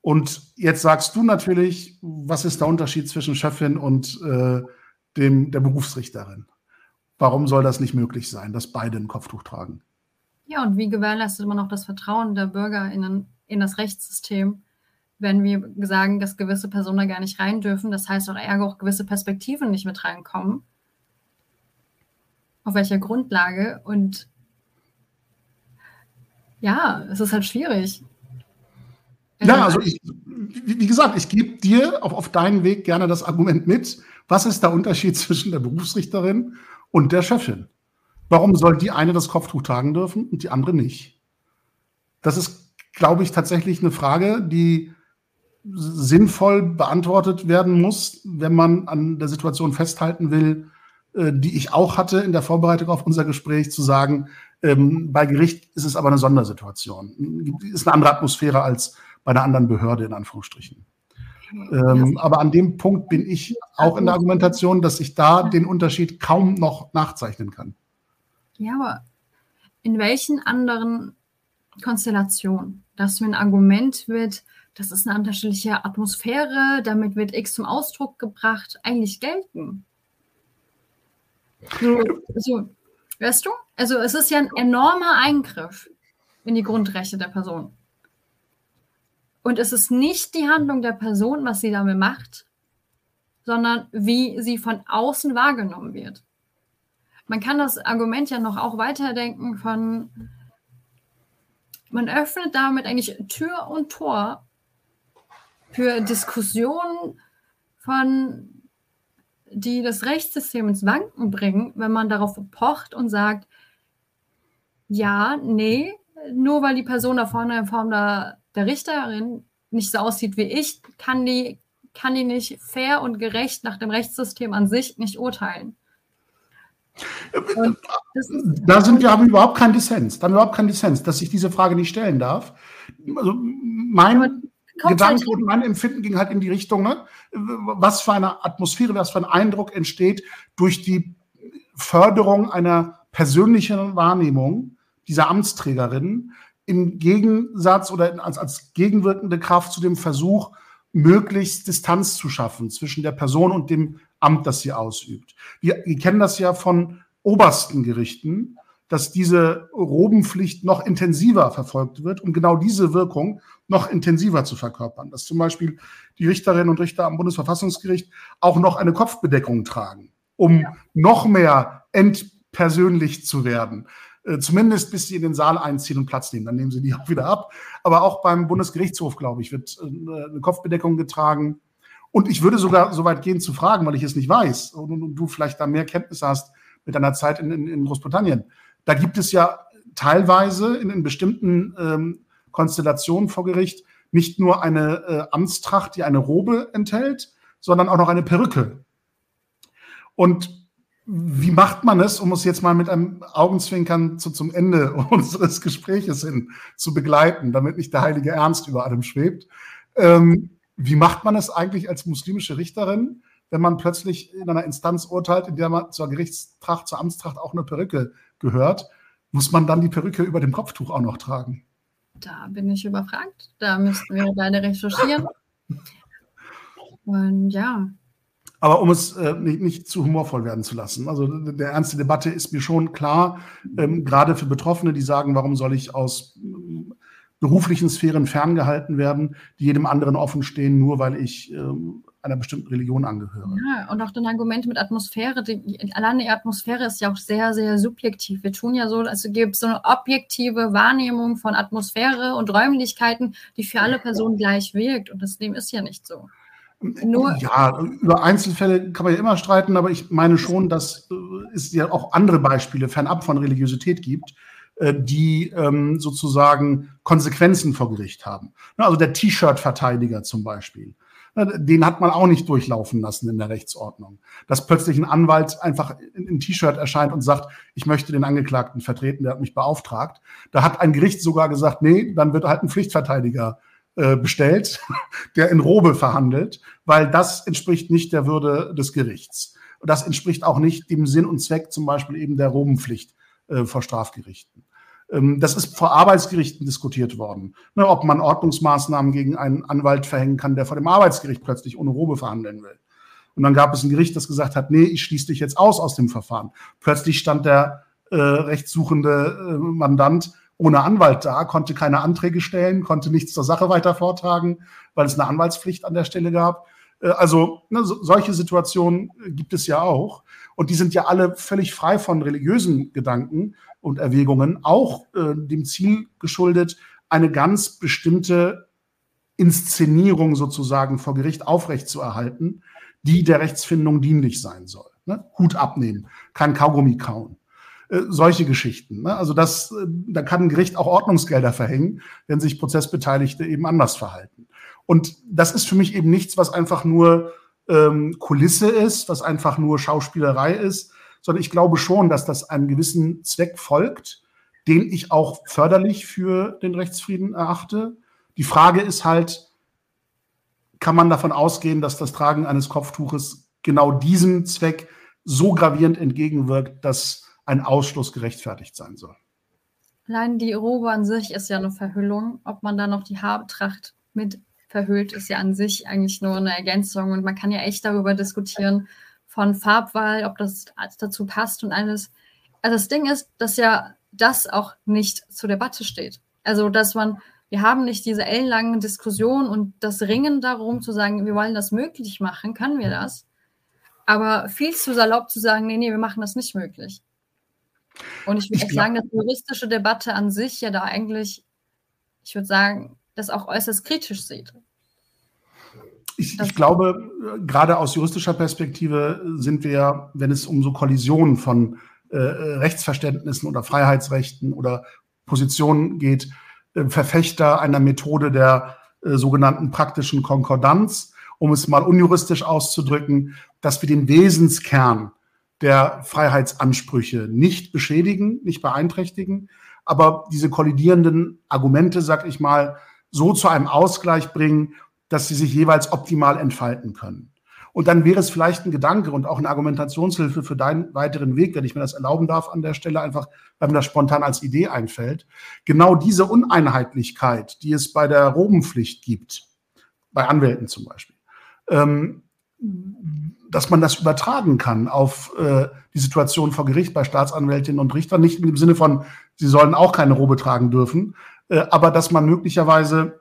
Und jetzt sagst du natürlich, was ist der Unterschied zwischen Schöffin und äh, dem, der Berufsrichterin. Warum soll das nicht möglich sein, dass beide ein Kopftuch tragen? Ja, und wie gewährleistet man auch das Vertrauen der Bürger in, das Rechtssystem, wenn wir sagen, dass gewisse Personen da gar nicht rein dürfen? Das heißt auch eher auch gewisse Perspektiven nicht mit reinkommen. Auf welcher Grundlage? Und ja, es ist halt schwierig. Ja, also ich, wie gesagt, ich gebe dir auf, auf deinen Weg gerne das Argument mit. Was ist der Unterschied zwischen der Berufsrichterin und der Chefin? Warum soll die eine das Kopftuch tragen dürfen und die andere nicht? Das ist, glaube ich, tatsächlich eine Frage, die sinnvoll beantwortet werden muss, wenn man an der Situation festhalten will, äh, die ich auch hatte in der Vorbereitung auf unser Gespräch, zu sagen, ähm, bei Gericht ist es aber eine Sondersituation. Ist eine andere Atmosphäre als bei einer anderen Behörde, in Anführungsstrichen. Ähm, aber an dem Punkt bin ich auch in der Argumentation, dass ich da den Unterschied kaum noch nachzeichnen kann. Ja, aber in welchen anderen Konstellationen, dass mir ein Argument wird, das ist eine unterschiedliche Atmosphäre, damit wird X zum Ausdruck gebracht, eigentlich gelten? So, so, weißt du? Also es ist ja ein enormer Eingriff in die Grundrechte der Person. Und es ist nicht die Handlung der Person, was sie damit macht, sondern wie sie von außen wahrgenommen wird. Man kann das Argument ja noch auch weiterdenken von, man öffnet damit eigentlich Tür und Tor für Diskussionen von, die das Rechtssystem ins Wanken bringen, wenn man darauf pocht und sagt, ja, nee, nur weil die Person da vorne in Form der, der Richterin nicht so aussieht wie ich, kann die, kann die nicht fair und gerecht nach dem Rechtssystem an sich nicht urteilen. da sind wir, haben überhaupt keinen Dissens. Da haben wir überhaupt keinen Dissens, dass ich diese Frage nicht stellen darf. Also mein Gedanke und mein Empfinden ging halt in die Richtung, ne? was für eine Atmosphäre, was für ein Eindruck entsteht durch die Förderung einer persönlichen Wahrnehmung dieser Amtsträgerin im Gegensatz oder als, als gegenwirkende Kraft zu dem Versuch, möglichst Distanz zu schaffen zwischen der Person und dem Amt, das sie ausübt. Wir, wir kennen das ja von obersten Gerichten, dass diese Robenpflicht noch intensiver verfolgt wird, um genau diese Wirkung noch intensiver zu verkörpern. Dass zum Beispiel die Richterinnen und Richter am Bundesverfassungsgericht auch noch eine Kopfbedeckung tragen, um ja. noch mehr entpersönlich zu werden. Äh, zumindest bis sie in den Saal einziehen und Platz nehmen. Dann nehmen sie die auch wieder ab. Aber auch beim Bundesgerichtshof, glaube ich, wird äh, eine Kopfbedeckung getragen. Und ich würde sogar so weit gehen zu fragen, weil ich es nicht weiß und, und du vielleicht da mehr Kenntnisse hast mit deiner Zeit in, in, in Großbritannien. Da gibt es ja teilweise in, in bestimmten ähm, Konstellationen vor Gericht nicht nur eine äh, Amtstracht, die eine Robe enthält, sondern auch noch eine Perücke. Und wie macht man es, um es jetzt mal mit einem Augenzwinkern zu, zum Ende unseres Gespräches hin zu begleiten, damit nicht der heilige Ernst über allem schwebt? Ähm, wie macht man es eigentlich als muslimische Richterin, wenn man plötzlich in einer Instanz urteilt, in der man zur Gerichtstracht, zur Amtstracht auch eine Perücke gehört? Muss man dann die Perücke über dem Kopftuch auch noch tragen? Da bin ich überfragt. Da müssten wir beide recherchieren. Und ja, aber um es äh, nicht, nicht, zu humorvoll werden zu lassen. Also der ernste Debatte ist mir schon klar, ähm, gerade für Betroffene, die sagen, warum soll ich aus ähm, beruflichen Sphären ferngehalten werden, die jedem anderen offen stehen, nur weil ich ähm, einer bestimmten Religion angehöre. Ja, und auch dann Argumente mit Atmosphäre. Die, allein die Atmosphäre ist ja auch sehr, sehr subjektiv. Wir tun ja so, also gibt es so eine objektive Wahrnehmung von Atmosphäre und Räumlichkeiten, die für alle Personen gleich wirkt. Und das Leben ist ja nicht so. Nur ja, über Einzelfälle kann man ja immer streiten, aber ich meine schon, dass äh, es ja auch andere Beispiele fernab von Religiosität gibt, äh, die ähm, sozusagen Konsequenzen vor Gericht haben. Also der T-Shirt-Verteidiger zum Beispiel. Den hat man auch nicht durchlaufen lassen in der Rechtsordnung. Dass plötzlich ein Anwalt einfach in T-Shirt erscheint und sagt, ich möchte den Angeklagten vertreten, der hat mich beauftragt. Da hat ein Gericht sogar gesagt, nee, dann wird halt ein Pflichtverteidiger äh, bestellt, der in Robe verhandelt, weil das entspricht nicht der Würde des Gerichts. Und das entspricht auch nicht dem Sinn und Zweck zum Beispiel eben der Robenpflicht äh, vor Strafgerichten. Ähm, das ist vor Arbeitsgerichten diskutiert worden, ne, ob man Ordnungsmaßnahmen gegen einen Anwalt verhängen kann, der vor dem Arbeitsgericht plötzlich ohne Robe verhandeln will. Und dann gab es ein Gericht, das gesagt hat, nee, ich schließe dich jetzt aus aus dem Verfahren. Plötzlich stand der äh, rechtssuchende äh, Mandant ohne Anwalt da, konnte keine Anträge stellen, konnte nichts zur Sache weiter vortragen, weil es eine Anwaltspflicht an der Stelle gab. Äh, also ne, so, solche Situationen gibt es ja auch. Und die sind ja alle völlig frei von religiösen Gedanken und Erwägungen, auch äh, dem Ziel geschuldet, eine ganz bestimmte Inszenierung sozusagen vor Gericht aufrechtzuerhalten, die der Rechtsfindung dienlich sein soll. Ne? Hut abnehmen, kein Kaugummi kauen. Äh, solche Geschichten. Ne? Also das, äh, da kann ein Gericht auch Ordnungsgelder verhängen, wenn sich Prozessbeteiligte eben anders verhalten. Und das ist für mich eben nichts, was einfach nur ähm, Kulisse ist, was einfach nur Schauspielerei ist, sondern ich glaube schon, dass das einem gewissen Zweck folgt, den ich auch förderlich für den Rechtsfrieden erachte. Die Frage ist halt, kann man davon ausgehen, dass das Tragen eines Kopftuches genau diesem Zweck so gravierend entgegenwirkt, dass ein Ausschluss gerechtfertigt sein soll. Allein die Robe an sich ist ja eine Verhüllung. Ob man da noch die Haartracht mit verhüllt, ist ja an sich eigentlich nur eine Ergänzung. Und man kann ja echt darüber diskutieren, von Farbwahl, ob das dazu passt und alles. Also das Ding ist, dass ja das auch nicht zur Debatte steht. Also, dass man, wir haben nicht diese ellenlangen Diskussionen und das Ringen darum zu sagen, wir wollen das möglich machen, können wir das. Aber viel zu salopp zu sagen, nee, nee, wir machen das nicht möglich. Und ich würde sagen, dass die juristische Debatte an sich ja da eigentlich ich würde sagen, das auch äußerst kritisch sieht. Ich, ich, glaube, gerade aus juristischer Perspektive sind wir, wenn es um so Kollisionen von äh, Rechtsverständnissen oder Freiheitsrechten oder Positionen geht, äh, Verfechter einer Methode der äh, sogenannten praktischen Konkordanz, um es mal unjuristisch auszudrücken, dass wir den Wesenskern der Freiheitsansprüche nicht beschädigen, nicht beeinträchtigen, aber diese kollidierenden Argumente, sag ich mal, so zu einem Ausgleich bringen, dass sie sich jeweils optimal entfalten können. Und dann wäre es vielleicht ein Gedanke und auch eine Argumentationshilfe für deinen weiteren Weg, wenn ich mir das erlauben darf an der Stelle, einfach weil mir das spontan als Idee einfällt. Genau diese Uneinheitlichkeit, die es bei der Robenpflicht gibt, bei Anwälten zum Beispiel, ähm, dass man das übertragen kann auf äh, die Situation vor Gericht bei Staatsanwältinnen und Richtern, nicht im Sinne von, sie sollen auch keine Robe tragen dürfen, äh, aber dass man möglicherweise,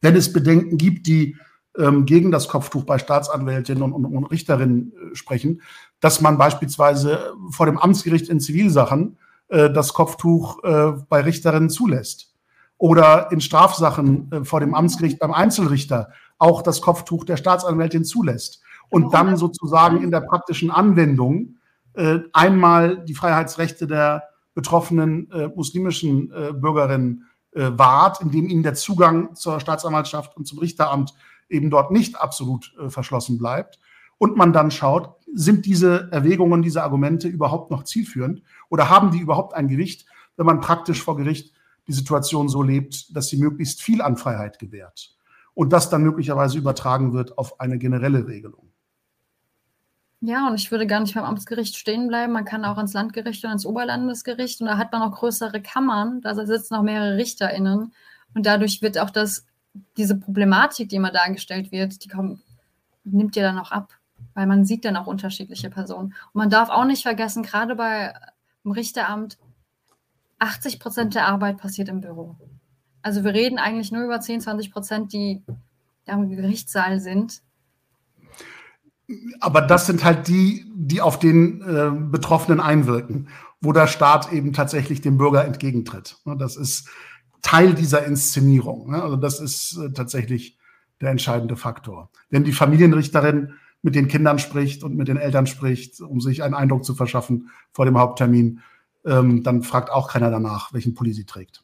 wenn es Bedenken gibt, die ähm, gegen das Kopftuch bei Staatsanwältinnen und, und, und Richterinnen äh, sprechen, dass man beispielsweise vor dem Amtsgericht in Zivilsachen äh, das Kopftuch äh, bei Richterinnen zulässt. Oder in Strafsachen äh, vor dem Amtsgericht beim Einzelrichter auch das Kopftuch der Staatsanwältin zulässt. Und dann sozusagen in der praktischen Anwendung äh, einmal die Freiheitsrechte der betroffenen äh, muslimischen äh, Bürgerinnen äh, wahrt, indem ihnen der Zugang zur Staatsanwaltschaft und zum Richteramt eben dort nicht absolut äh, verschlossen bleibt. Und man dann schaut, sind diese Erwägungen, diese Argumente überhaupt noch zielführend oder haben die überhaupt ein Gewicht, wenn man praktisch vor Gericht die Situation so lebt, dass sie möglichst viel an Freiheit gewährt und das dann möglicherweise übertragen wird auf eine generelle Regelung. Ja, und ich würde gar nicht beim Amtsgericht stehen bleiben. Man kann auch ins Landgericht und ins Oberlandesgericht und da hat man auch größere Kammern. Da sitzen auch mehrere RichterInnen. Und dadurch wird auch das, diese Problematik, die immer dargestellt wird, die kommt, nimmt ja dann auch ab, weil man sieht dann auch unterschiedliche Personen. Und man darf auch nicht vergessen, gerade bei dem Richteramt, 80 Prozent der Arbeit passiert im Büro. Also wir reden eigentlich nur über 10, 20 Prozent, die am Gerichtssaal sind aber das sind halt die, die auf den äh, Betroffenen einwirken, wo der Staat eben tatsächlich dem Bürger entgegentritt. Das ist Teil dieser Inszenierung. Also das ist äh, tatsächlich der entscheidende Faktor. Wenn die Familienrichterin mit den Kindern spricht und mit den Eltern spricht, um sich einen Eindruck zu verschaffen vor dem Haupttermin, ähm, dann fragt auch keiner danach, welchen Pulli sie trägt.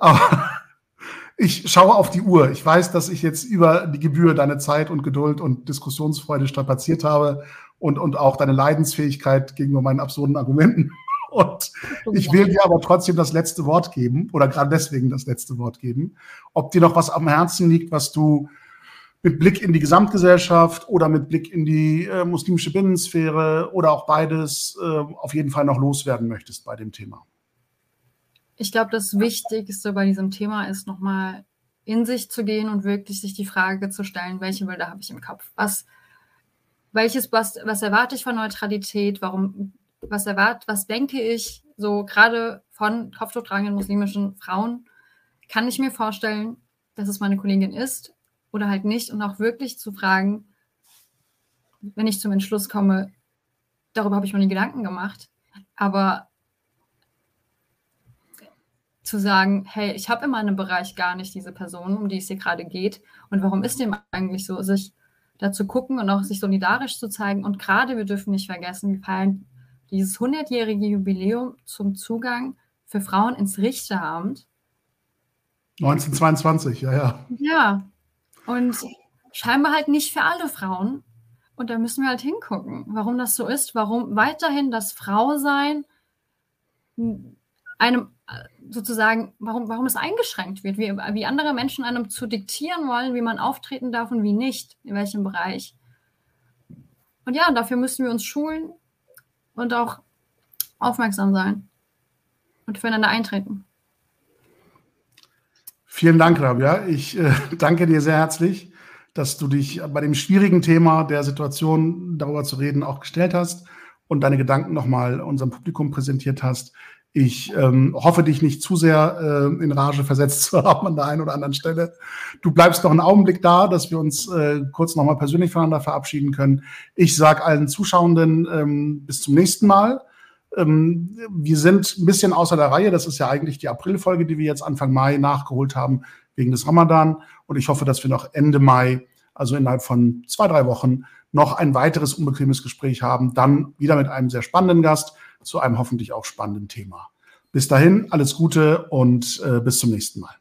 Aber ich schaue auf die Uhr. Ich weiß, dass ich jetzt über die Gebühr deine Zeit und Geduld und Diskussionsfreude strapaziert habe und, und auch deine Leidensfähigkeit gegenüber meinen absurden Argumenten. Und ich will dir aber trotzdem das letzte Wort geben oder gerade deswegen das letzte Wort geben. Ob dir noch was am Herzen liegt, was du mit Blick in die Gesamtgesellschaft oder mit Blick in die äh, muslimische Binnensphäre oder auch beides äh, auf jeden Fall noch loswerden möchtest bei dem Thema ich glaube, das Wichtigste bei diesem Thema ist nochmal in sich zu gehen und wirklich sich die Frage zu stellen, welche Bilder habe ich im Kopf? Was, welches, was, was erwarte ich von Neutralität? Warum, was erwarte, was denke ich so gerade von kopftuchtragenden muslimischen Frauen? Kann ich mir vorstellen, dass es meine Kollegin ist oder halt nicht? Und auch wirklich zu fragen, wenn ich zum Entschluss komme, darüber habe ich mir nie Gedanken gemacht, aber zu sagen, hey, ich habe in meinem Bereich gar nicht diese Person, um die es hier gerade geht. Und warum ist dem eigentlich so? Sich da zu gucken und auch sich solidarisch zu zeigen. Und gerade, wir dürfen nicht vergessen, wir feiern dieses 100-jährige Jubiläum zum Zugang für Frauen ins Richteramt. 1922, ja, ja. Ja, und scheinbar halt nicht für alle Frauen. Und da müssen wir halt hingucken, warum das so ist, warum weiterhin das Frausein einem sozusagen, warum, warum es eingeschränkt wird, wie, wie andere Menschen einem zu diktieren wollen, wie man auftreten darf und wie nicht, in welchem Bereich. Und ja, dafür müssen wir uns schulen und auch aufmerksam sein und füreinander eintreten. Vielen Dank, Rabia. Ich äh, danke dir sehr herzlich, dass du dich bei dem schwierigen Thema der Situation darüber zu reden auch gestellt hast und deine Gedanken nochmal unserem Publikum präsentiert hast. Ich ähm, hoffe, dich nicht zu sehr äh, in Rage versetzt zu haben an der einen oder anderen Stelle. Du bleibst noch einen Augenblick da, dass wir uns äh, kurz nochmal persönlich voneinander verabschieden können. Ich sage allen Zuschauenden ähm, bis zum nächsten Mal. Ähm, wir sind ein bisschen außer der Reihe. Das ist ja eigentlich die Aprilfolge, die wir jetzt Anfang Mai nachgeholt haben wegen des Ramadan. Und ich hoffe, dass wir noch Ende Mai, also innerhalb von zwei, drei Wochen, noch ein weiteres unbequemes Gespräch haben. Dann wieder mit einem sehr spannenden Gast zu einem hoffentlich auch spannenden Thema. Bis dahin, alles Gute und äh, bis zum nächsten Mal.